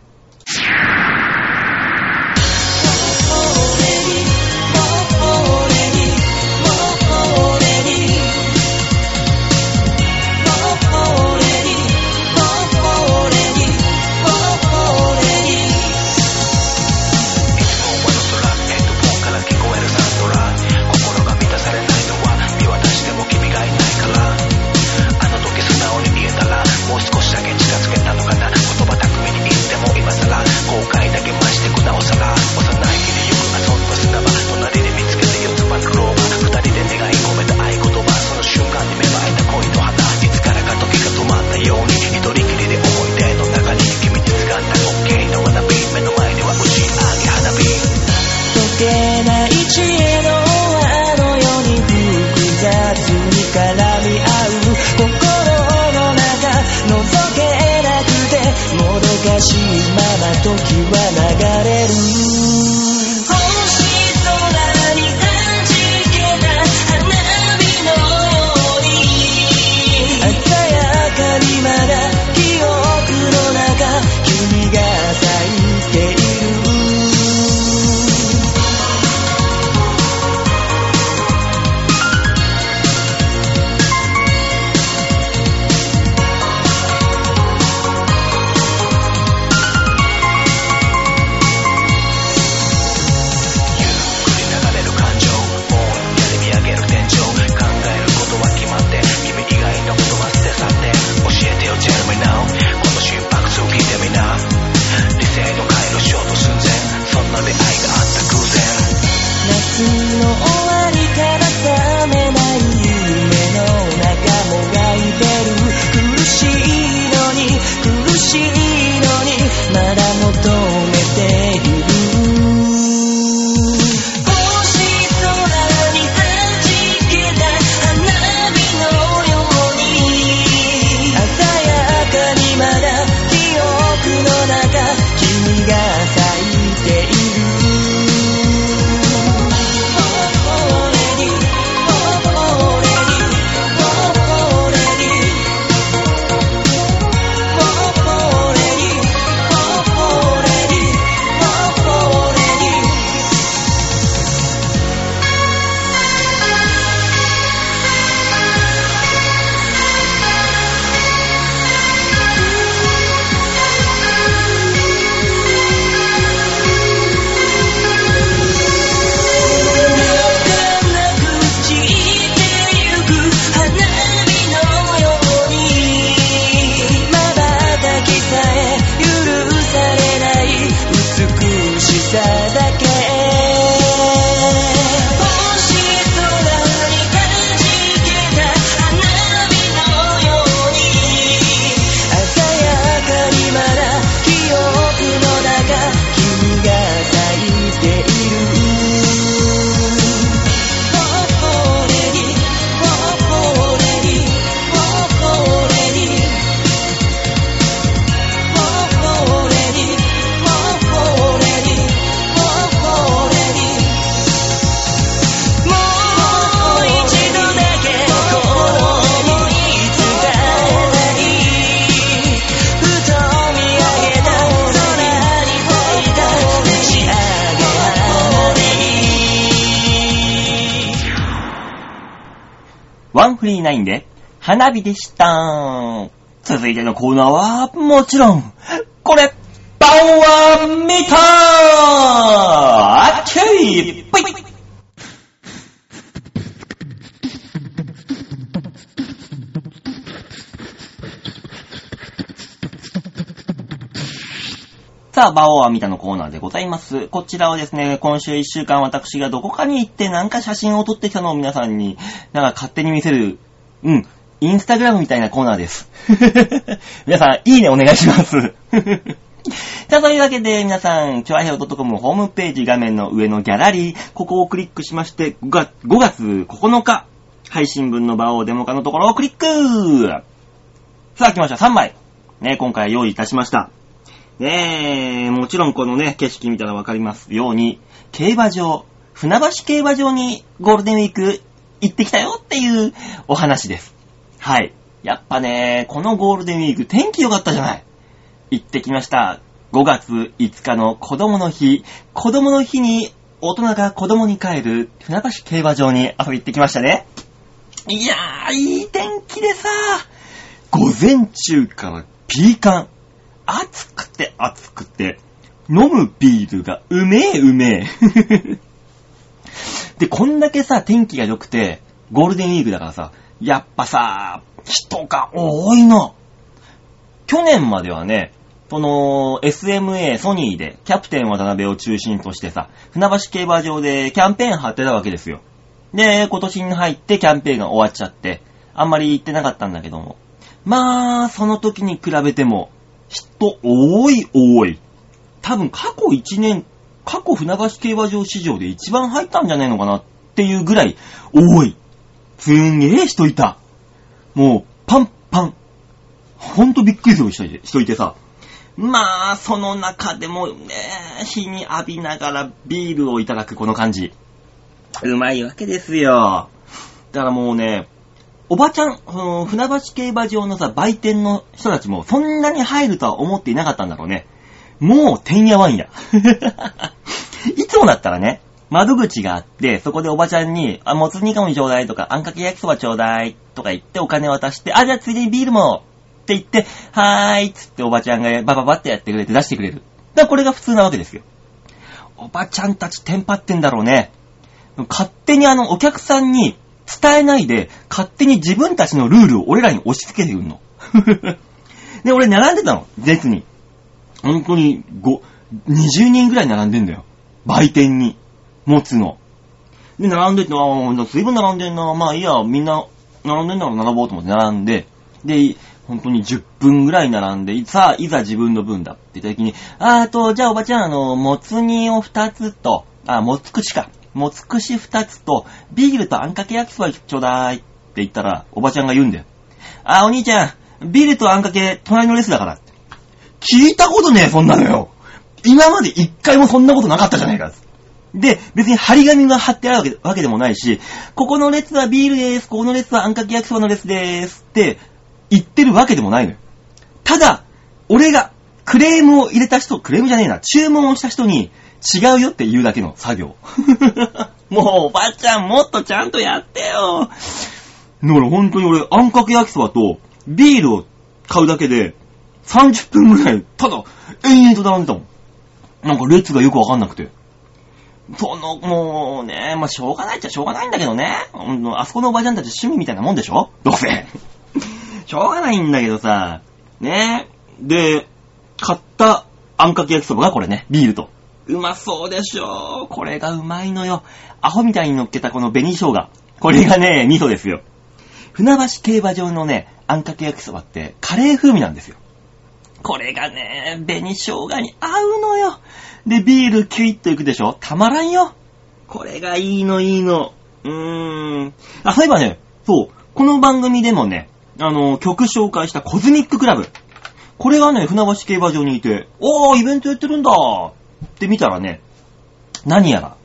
ワンフリーナインで花火でした。続いてのコーナーは、もちろん、これ、パワーメーターあっちいぽいさあ、バオアミタのコーナーでございます。こちらはですね、今週一週間私がどこかに行ってなんか写真を撮ってきたのを皆さんに、なんか勝手に見せる、うん、インスタグラムみたいなコーナーです。皆さん、いいねお願いします。さあ、というわけで皆さん、チョアヘオ .com ホームページ画面の上のギャラリー、ここをクリックしまして、5月 ,5 月9日、配信分の場をデモ化のところをクリックさあ、来ました。3枚。ね、今回用意いたしました。ねえ、もちろんこのね、景色見たらわかりますように、競馬場、船橋競馬場にゴールデンウィーク行ってきたよっていうお話です。はい。やっぱね、このゴールデンウィーク天気良かったじゃない。行ってきました。5月5日の子供の日、子供の日に大人が子供に帰る船橋競馬場に遊び行ってきましたね。いやー、いい天気でさ、午前中からピーカン。暑くて暑くて、飲むビールがうめえうめえ。で、こんだけさ、天気が良くて、ゴールデンウィークだからさ、やっぱさ、人が多いの。去年まではね、その、SMA ソニーで、キャプテン渡辺を中心としてさ、船橋競馬場でキャンペーン張ってたわけですよ。で、今年に入ってキャンペーンが終わっちゃって、あんまり行ってなかったんだけども。まあ、その時に比べても、人多い多い。多分過去1年、過去船橋競馬場市場で一番入ったんじゃねえのかなっていうぐらい多い。すんげえ人いた。もう、パンパン。ほんとびっくりする人いて人いてさ。まあ、その中でもね、日に浴びながらビールをいただくこの感じ。うまいわけですよ。だからもうね、おばちゃん、その船橋競馬場のさ、売店の人たちもそんなに入るとは思っていなかったんだろうね。もう、てんやわんや。いつもだったらね、窓口があって、そこでおばちゃんに、あ、もつ煮込みちょうだいとか、あんかけ焼きそばちょうだいとか言ってお金渡して、あ、じゃあついでにビールもって言って、はーいっつっておばちゃんがバババってやってくれて出してくれる。だからこれが普通なわけですよ。おばちゃんたちテンパってんだろうね。勝手にあの、お客さんに伝えないで、勝手に自分たちのルールを俺らに押し付けてくるの。で、俺並んでたの、列に。本当に、5、20人ぐらい並んでんだよ。売店に。持つの。で、並んでて、ああ、随分並んでんな。まあいいや、みんな並んでんだから並ぼうと思って並んで、で、本当に10分ぐらい並んで、さあ、いざ自分の分だって言った時に、あーと、じゃあおばちゃん、あの、もつ煮を2つと、あ、もつ串か。もつ串2つと、ビールとあんかけ焼きそばちょうだいって言ったら、おばちゃんが言うんだよ。あ、お兄ちゃん、ビールとあんかけ、隣のレスだから。聞いたことねえ、そんなのよ。今まで一回もそんなことなかったじゃないか。で、別に張り紙が貼ってあるわけでもないし、ここの列はビールです、ここの列はあんかけ焼きそばの列ですって言ってるわけでもないのよ。ただ、俺がクレームを入れた人、クレームじゃねえな、注文をした人に違うよって言うだけの作業。もうおばあちゃんもっとちゃんとやってよ。だから本当に俺、あんかけ焼きそばとビールを買うだけで30分ぐらい、ただ、延々と並んでたもん。なんか列がよくわかんなくて。その、もうね、まあ、しょうがないっちゃしょうがないんだけどね。あそこのおばちゃんたち趣味みたいなもんでしょ？どうせ。しょうがないんだけどさ、ね。で、買ったあんかけ焼きそばがこれね、ビールと。うまそうでしょ？これがうまいのよ。アホみたいに乗っけたこの紅生姜。これがね、味噌ですよ。船橋競馬場のね、あんかけ焼きそばってカレー風味なんですよ。これがね、紅生姜に合うのよ。で、ビールキュイッといくでしょ？たまらんよ。これがいいのいいの。うーん。あ、そういえばね、そう、この番組でもね、あの、曲紹介したコズミッククラブ。これがね、船橋競馬場にいて、おー、イベントやってるんだって見たらね、何やら、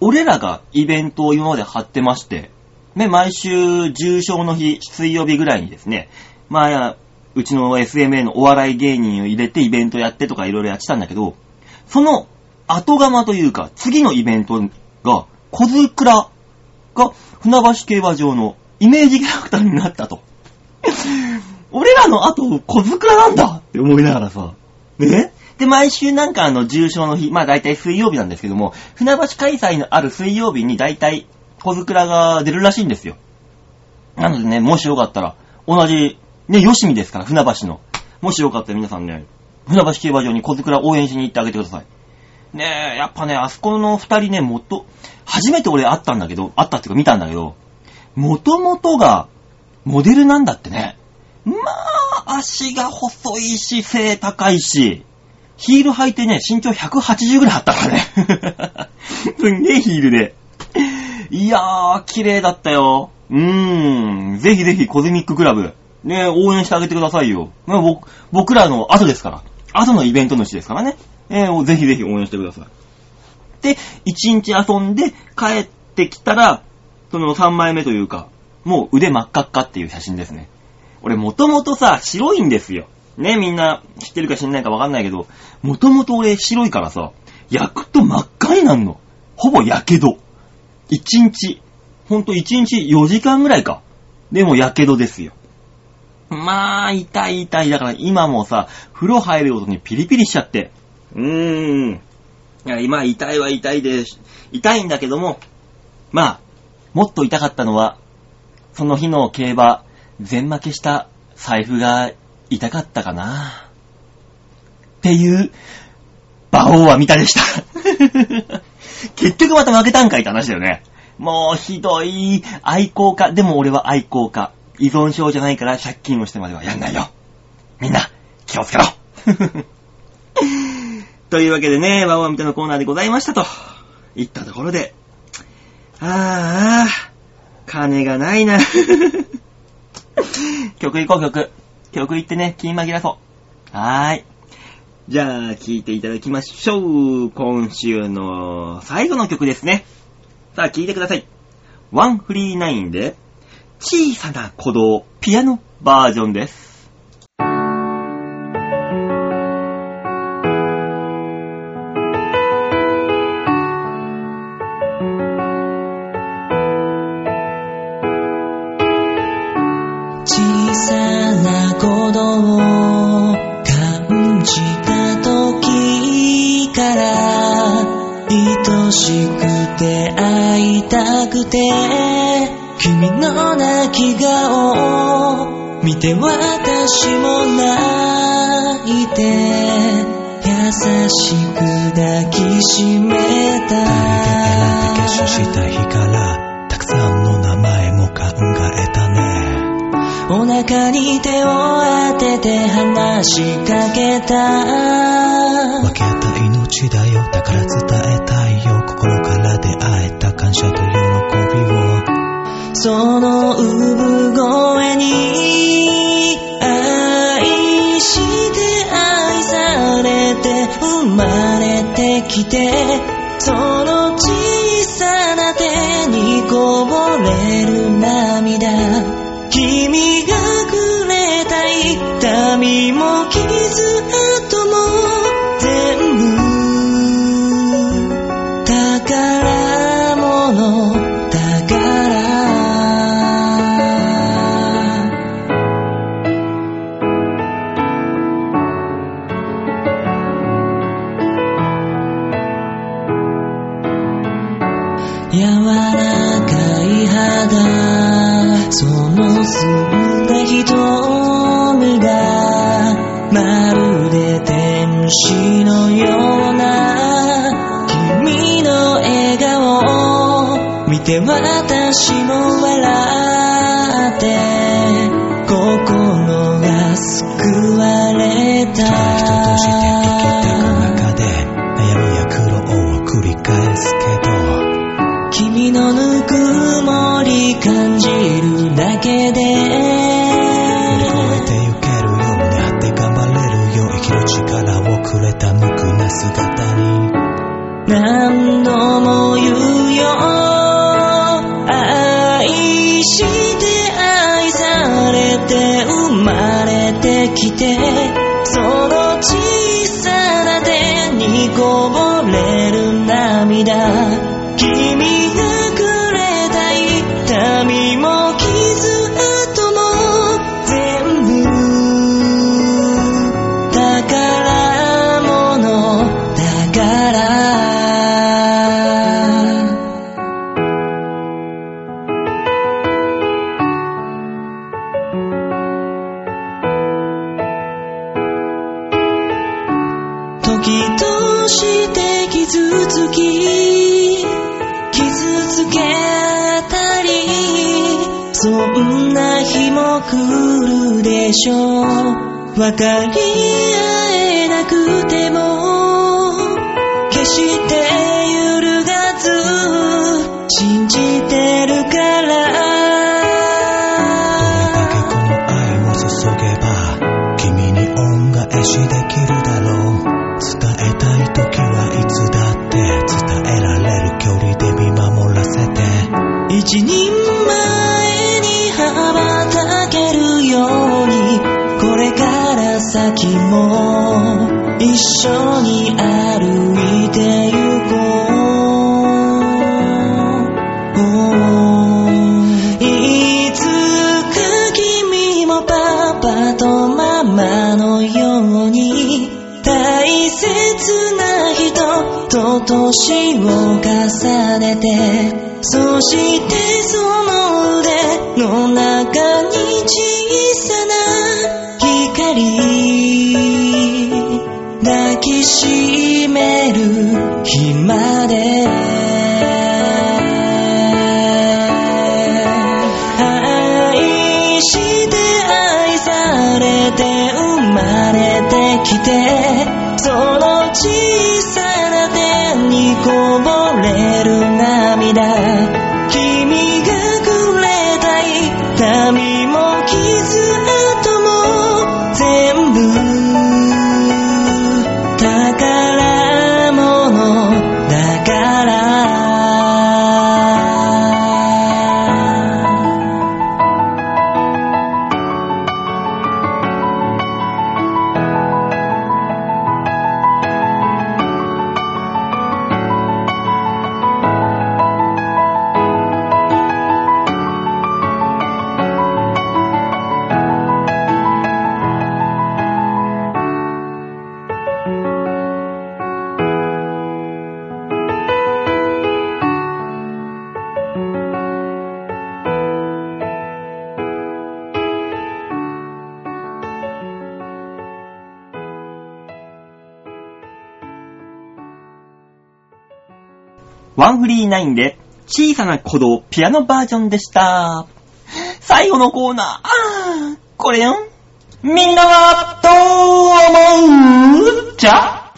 俺らがイベントを今まで貼ってまして、ね、毎週重賞の日、水曜日ぐらいにですね、まあ、うちの SMA のお笑い芸人を入れてイベントやってとかいろいろやってたんだけど、その後釜というか、次のイベントが、小津倉が船橋競馬場のイメージキャラクターになったと。俺らの後、小津倉なんだって思いながらさ。ね？で、毎週なんかあの、重賞の日、まあ大体水曜日なんですけども、船橋開催のある水曜日に大体、小津倉が出るらしいんですよ。なのでね、もしよかったら、同じ、ね、吉見ですから、船橋の。もしよかったら皆さんね、船橋競馬場に小津倉応援しに行ってあげてください。ねえ、やっぱね、あそこの二人ね、もっと、初めて俺会ったんだけど、会ったっていうか見たんだけど、もともとが、モデルなんだってね。まあ、足が細いし、背高いし、ヒール履いてね、身長180ぐらいあったからね。すんげえヒールで。いやー、綺麗だったよ。うーん、ぜひぜひコズミッククラブ、ね、応援してあげてくださいよ。ね、僕僕らの後ですから。後のイベント主ですからね。えーぜひぜひ応援してください。で、一日遊んで帰ってきたら、その3枚目というか、もう腕真っ赤っかっていう写真ですね。俺もともとさ、白いんですよ。ね、みんな知ってるか知んないかわかんないけど、もともと俺白いからさ、焼くと真っ赤になんの。ほぼ火傷。一日、ほんと一日4時間ぐらいか。でも火傷ですよ。まあ、痛い痛い。だから今もさ、風呂入ることにピリピリしちゃって。うーん。いや、今痛いは痛いです。痛いんだけども、まあ、もっと痛かったのは、その日の競馬、全負けした財布が痛かったかな。っていう、馬王は見たでした。結局また負けたんかいって話だよね。もうひどい愛好家。でも俺は愛好家。依存症じゃないから借金をしてまではやんないよ。みんな、気をつけろ。というわけでね、ワンワンみたいなコーナーでございましたと。言ったところで、ああ、金がないな。曲行こう曲。曲行ってね、気紛らそう。はーい。じゃあ、聴いていただきましょう。今週の最後の曲ですね。さあ、聴いてください。ワンフリーナインで、小さな鼓動、ピアノバージョンです。
小さな鼓動感じた時から愛しくて会いたくて君の泣き顔見て私も泣いて優しく抱きしめ
た。誰だけ選んで結集した日からたくさんの名前も考えたね。
お腹に手を当てて話しかけた。
分けた命だよだから伝えたいよ心から出会えた感謝と喜びを。
その産声に愛して愛されて生まれてきてその小さな手にこぼれる涙。
きて
その小さな手にこぼれる涙。小さな
鼓動ピアノバージョンでした。最後のコーナー、あー、これよ。みんなは、どう思う？じゃ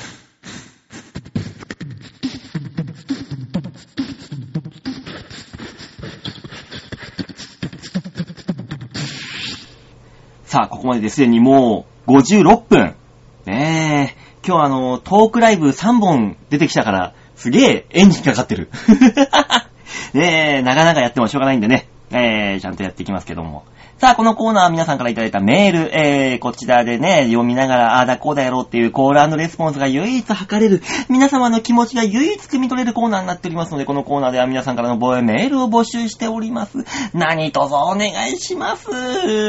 さあ、ここまでですでにもう56分。ねえ、今日あの、トークライブ3本出てきたから、すげえエンジンかかってる。ねえ、なかなかやってもしょうがないんでね、えー、ちゃんとやっていきますけども。さあ、このコーナーは皆さんからいただいたメール、えー、こちらでね、読みながら、あーだこうだやろうっていうコールレスポンスが唯一測れる、皆様の気持ちが唯一汲み取れるコーナーになっておりますので、このコーナーでは皆さんからの防衛メールを募集しております。何卒お願いします。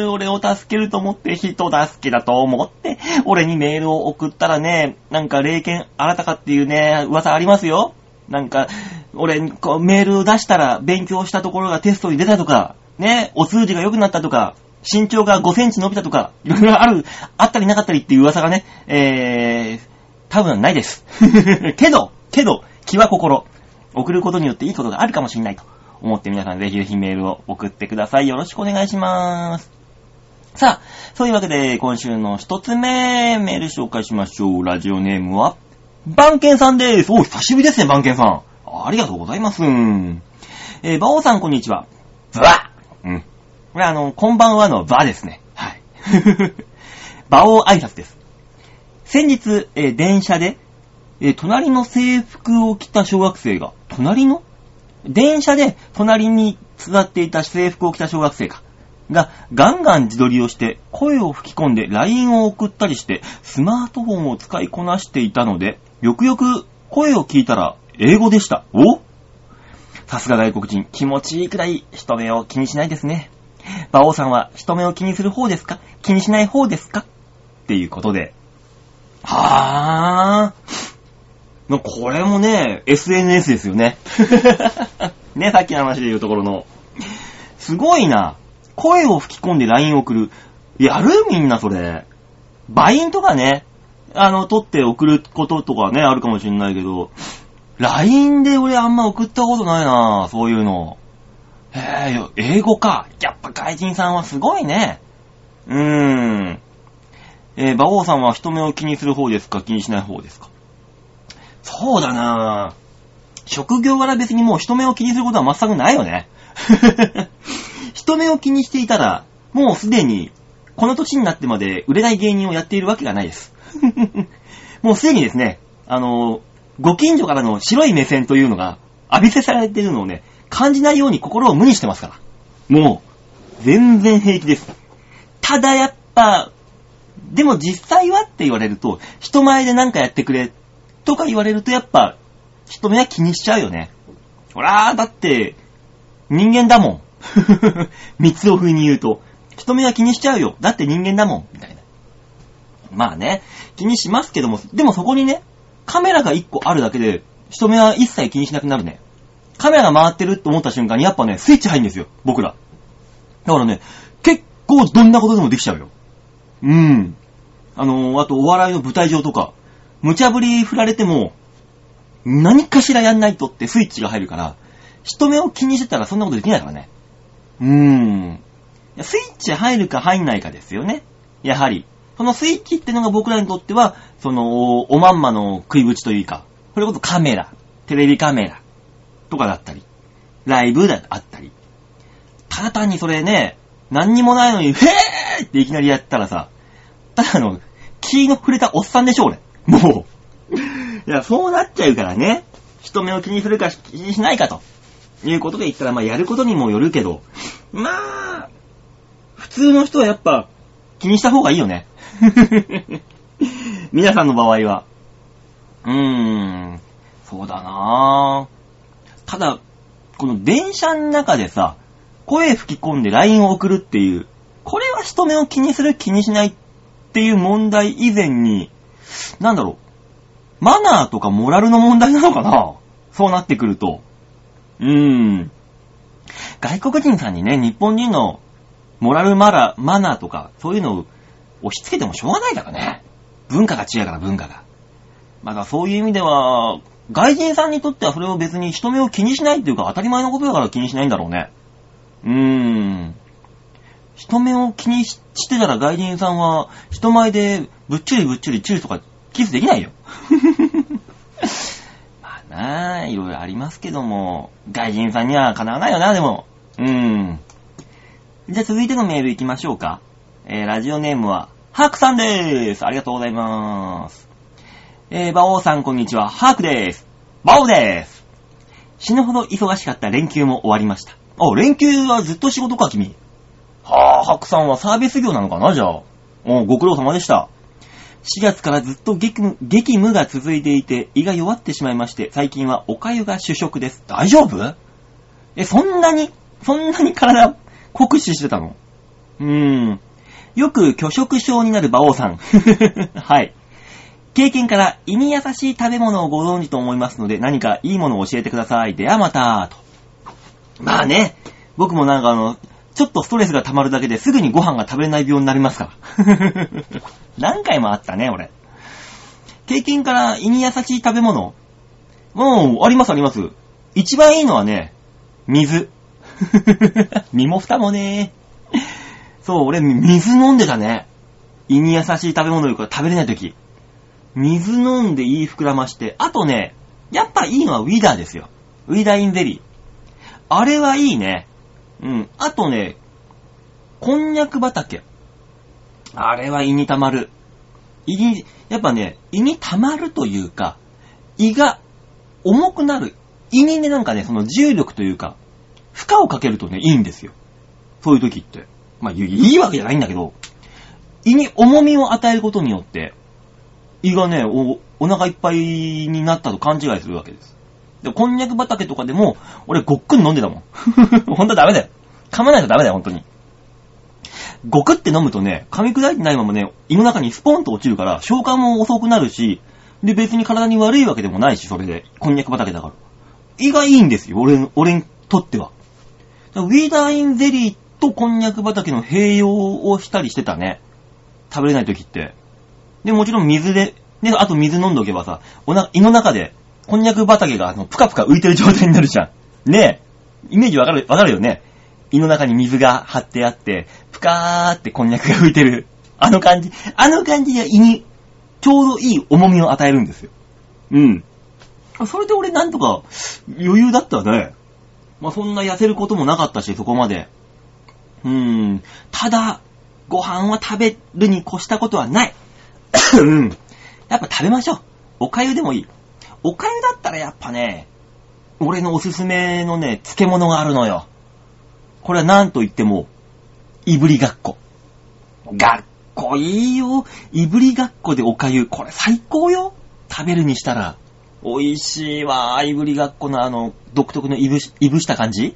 俺を助けると思って、人助けだと思って、俺にメールを送ったらね、なんか霊剣新たかっていうね、噂ありますよ。なんか、俺こうメールを出したら勉強したところがテストに出たとか、ね、お通じが良くなったとか、身長が5センチ伸びたとか、いろいろある、あったりなかったりっていう噂がね、えー、多分ないです。けど、けど、気は心。送ることによっていいことがあるかもしれないと思って皆さんぜひぜひメールを送ってください。よろしくお願いしまーす。さあ、そういうわけで今週の一つ目、メール紹介しましょう。ラジオネームは、バンケンさんです。お、久しぶりですね、バンケンさん。ありがとうございます。えー、バオさんこんにちは。ブワうん。これあの、こんばんはのバですね。はい。バオ挨拶です。先日、えー電車で、えー隣の制服を着た小学生が、隣の？電車で隣に座っていた制服を着た小学生か。が、ガンガン自撮りをして、声を吹き込んで LINE を送ったりして、スマートフォンを使いこなしていたので、よくよく声を聞いたら、英語でした。お？さすが外国人、気持ちいいくらい人目を気にしないですね。馬王さんは人目を気にする方ですか？気にしない方ですか？っていうことで。はぁー。これもね、SNS ですよね。ね、さっきの話で言うところの。すごいな。声を吹き込んで LINE を送る。やる？みんなそれ。バインとかね、あの、撮って送ることとかね、あるかもしれないけど、LINE で俺あんま送ったことないなそういうの。へえ、英語か。やっぱ外人さんはすごいね。うーん。えー、馬王さんは人目を気にする方ですか？気にしない方ですか？そうだな職業柄別にもう人目を気にすることは全くないよね。人目を気にしていたら、もうすでに、この年になってまで売れない芸人をやっているわけがないです。もうすでにですね、あの、ご近所からの白い目線というのが浴びせされているのをね、感じないように心を無にしてますから。もう、全然平気です。ただやっぱ、でも実際はって言われると、人前でなんかやってくれとか言われるとやっぱ、人目は気にしちゃうよね。ほらー、だって、人間だもん。三つを風に言うと、人目は気にしちゃうよ。だって人間だもん。みたいな。まあね、気にしますけども、でもそこにね、カメラが一個あるだけで、人目は一切気にしなくなるね。カメラが回ってると思った瞬間にやっぱね、スイッチ入るんですよ、僕ら。だからね、結構どんなことでもできちゃうよ。うん。あのー、あとお笑いの舞台上とか、無茶ぶり振られても、何かしらやんないとってスイッチが入るから、人目を気にしてたらそんなことできないからね。うーん。スイッチ入るか入んないかですよね。やはり。そのスイッチってのが僕らにとっては、その、おまんまの食いぶちというか、それこそカメラ、テレビカメラとかだったり、ライブだったり。ただ単にそれね、何にもないのに、へぇーっていきなりやったらさ、ただの、気の触れたおっさんでしょ、俺。もう。いや、そうなっちゃうからね。人目を気にするか気にしないかと。いうことで言ったら、まあ、やることにもよるけど、まあ、普通の人はやっぱ、気にした方がいいよね。皆さんの場合は。うーん、そうだなぁ。ただ、この電車の中でさ、声吹き込んで LINE を送るっていう、これは人目を気にする気にしないっていう問題以前に、なんだろう、マナーとかモラルの問題なのかな？そうなってくると。うーん。外国人さんにね、日本人のモラルマラ、マナーとか、そういうのを押し付けてもしょうがないからね。文化が違うから、文化が。まだそういう意味では、外人さんにとってはそれを別に人目を気にしないっていうか当たり前のことだから気にしないんだろうね。うーん。人目を気にししてたら外人さんは人前でぶっちゅりぶっちゅりチューとかキスできないよ。まあなあ、いろいろありますけども、外人さんにはかなわないよな、でも。うーん。じゃあ続いてのメール行きましょうか。えー、ラジオネームは、ハークさんでーす。ありがとうございます。えー、バオさんこんにちは。ハークでーす。バオでーす。死ぬほど忙しかった連休も終わりました。あ、連休はずっと仕事か、君。はあ、ハークさんはサービス業なのかな、じゃあ。おご苦労様でした。4月からずっと激激務が続いていて、胃が弱ってしまいまして、最近はお粥が主食です。大丈夫？え、そんなに、そんなに体酷使してたの？うーん。よく拒食症になる馬王さん。はい。経験から胃に優しい食べ物をご存知と思いますので、何かいいものを教えてください。ではまた、と。まあね、僕もなんかあの、ちょっとストレスが溜まるだけですぐにご飯が食べれない病になりますから。何回もあったね、俺。経験から胃に優しい食べ物もう、ありますあります。一番いいのはね、水。身も蓋もねー。そう、俺、水飲んでたね。胃に優しい食べ物よりから食べれないとき。水飲んで胃膨らまして、あとね、やっぱいいのはウィダーですよ。ウィダーインゼリー。あれはいいね。うん。あとね、こんにゃく畑。あれは胃に溜まる。胃に、やっぱね、胃に溜まるというか、胃が重くなる。胃にね、なんかね、その重力というか、負荷をかけるとね、いいんですよ。そういう時って。まあ、いいわけじゃないんだけど、胃に重みを与えることによって、胃がね、お、お腹いっぱいになったと勘違いするわけです。で、こんにゃく畑とかでも、俺ごっくん飲んでたもん。ほんとダメだよ。噛まないとダメだよ、ほんとに。ごくって飲むとね、噛み砕いてないままね、胃の中にスポンと落ちるから、消化も遅くなるし、で、別に体に悪いわけでもないし、それで。こんにゃく畑だから。胃がいいんですよ、俺、俺にとっては。ウィーダーインゼリーってとこんにゃく畑の併用をしたりしてたね。食べれない時って。で、もちろん水で、ね、あと水飲んどけばさ、おな、胃の中で、こんにゃく畑が、あの、ぷかぷか浮いてる状態になるじゃん。ねえ。イメージわかる、わかるよね。胃の中に水が張ってあって、ぷかーってこんにゃくが浮いてる。あの感じ。あの感じで胃に、ちょうどいい重みを与えるんですよ。うん。それで俺なんとか、余裕だったね。まあ、そんな痩せることもなかったし、そこまで。うーん。ただ、ご飯は食べるに越したことはない。うん。やっぱ食べましょう。お粥でもいい。お粥だったらやっぱね、俺のおすすめのね、漬物があるのよ。これは何と言っても、いぶりがっこ。がっこいいよ。いぶりがっこでお粥。これ最高よ。食べるにしたら。美味しいわ。いぶりがっこのあの、独特のいぶし、いぶした感じ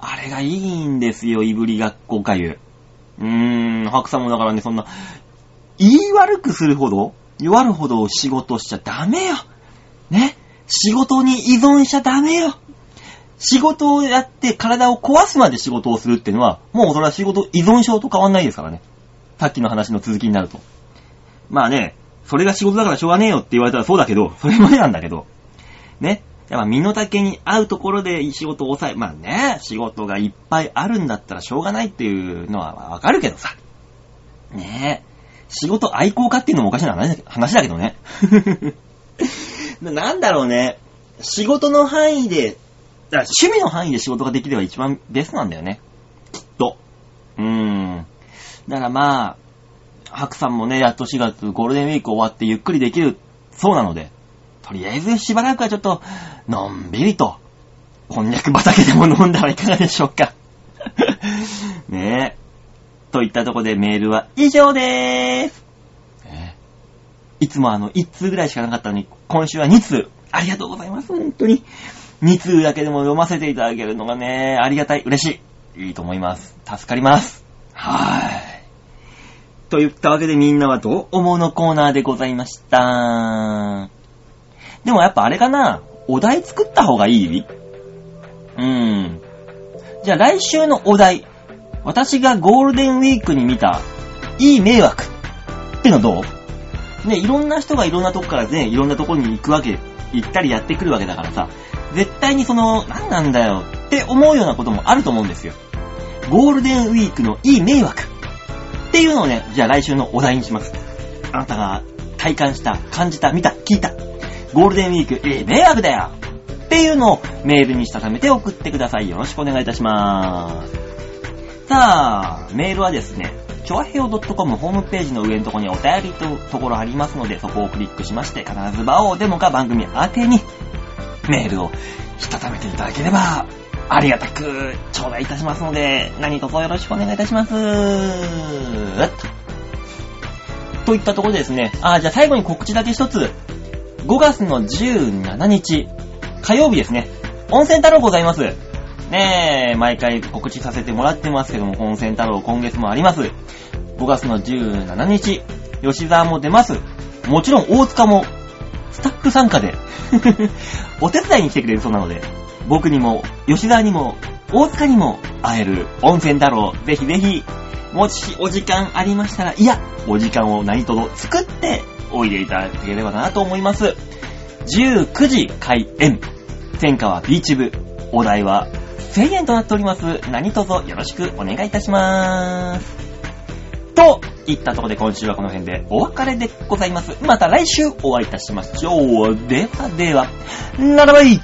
あれがいいんですよ、いぶりがっこお粥。うーん、白さんもだからね、そんな、言い悪くするほど、弱るほど仕事しちゃダメよ。ね？仕事に依存しちゃダメよ。仕事をやって体を壊すまで仕事をするっていうのは、もうそれは仕事依存症と変わんないですからね。さっきの話の続きになると。まあね、それが仕事だからしょうがねえよって言われたらそうだけど、それまでなんだけど。ね？やっぱ身の丈に合うところで仕事を抑え、まあね、仕事がいっぱいあるんだったらしょうがないっていうのはわかるけどさ。ねえ。仕事愛好家っていうのもおかしな話だけどね。なんだろうね。仕事の範囲で、だ趣味の範囲で仕事ができれば一番ベストなんだよね。きっと。うーん。だからまあ、白さんもね、やっと4月ゴールデンウィーク終わってゆっくりできるそうなので、とりあえずしばらくはちょっと、のんびりと、こんにゃく畑でも飲んだらいかがでしょうか。ねえ。といったとこでメールは以上でーす。いつもあの、1通ぐらいしかなかったのに、今週は2通。ありがとうございます、本当に。2通だけでも読ませていただけるのがね、ありがたい、嬉しい。いいと思います。助かります。はーい。といったわけでみんなはどう思うのコーナーでございました。でもやっぱあれかなお題作った方がいい？うーん。じゃあ来週のお題。私がゴールデンウィークに見た、いい迷惑。ってのどう？ね、いろんな人がいろんなとこからね、いろんなとこに行くわけ行ったりやってくるわけだからさ、絶対にその、なんなんだよって思うようなこともあると思うんですよ。ゴールデンウィークのいい迷惑っていうのをね、じゃあ来週のお題にします。あなたが体感した、感じた、見た、聞いた。ゴールデンウィーク、いい迷惑だよっていうのをメールにしたためて送ってください。よろしくお願いいたしまーす。さあ、メールはですね、ちょわへお .com ホームページの上のところにお便りとところありますので、そこをクリックしまして、必ず場をデモか番組宛てにメールをしたためていただければ、ありがたく頂戴いたしますので、何卒よろしくお願いいたします。といったところでですね、あ、じゃあ最後に告知だけ一つ。5月の17日、火曜日ですね、温泉太郎ございます。ねえ、毎回告知させてもらってますけども、温泉太郎今月もあります。5月の17日、吉沢も出ます。もちろん大塚も、スタッフ参加で、お手伝いに来てくれるそうなので、僕にも、吉沢にも、大塚にも会える温泉太郎、ぜひぜひ、もしお時間ありましたら、いや、お時間を何とぞ作っておいでいただければなと思います。19時開演。天下はビーチ部。お題は1000円となっております。何卒よろしくお願いいたしまーす。といったところで今週はこの辺でお別れでございます。また来週お会いいたしましょう。ではでは、ならばいい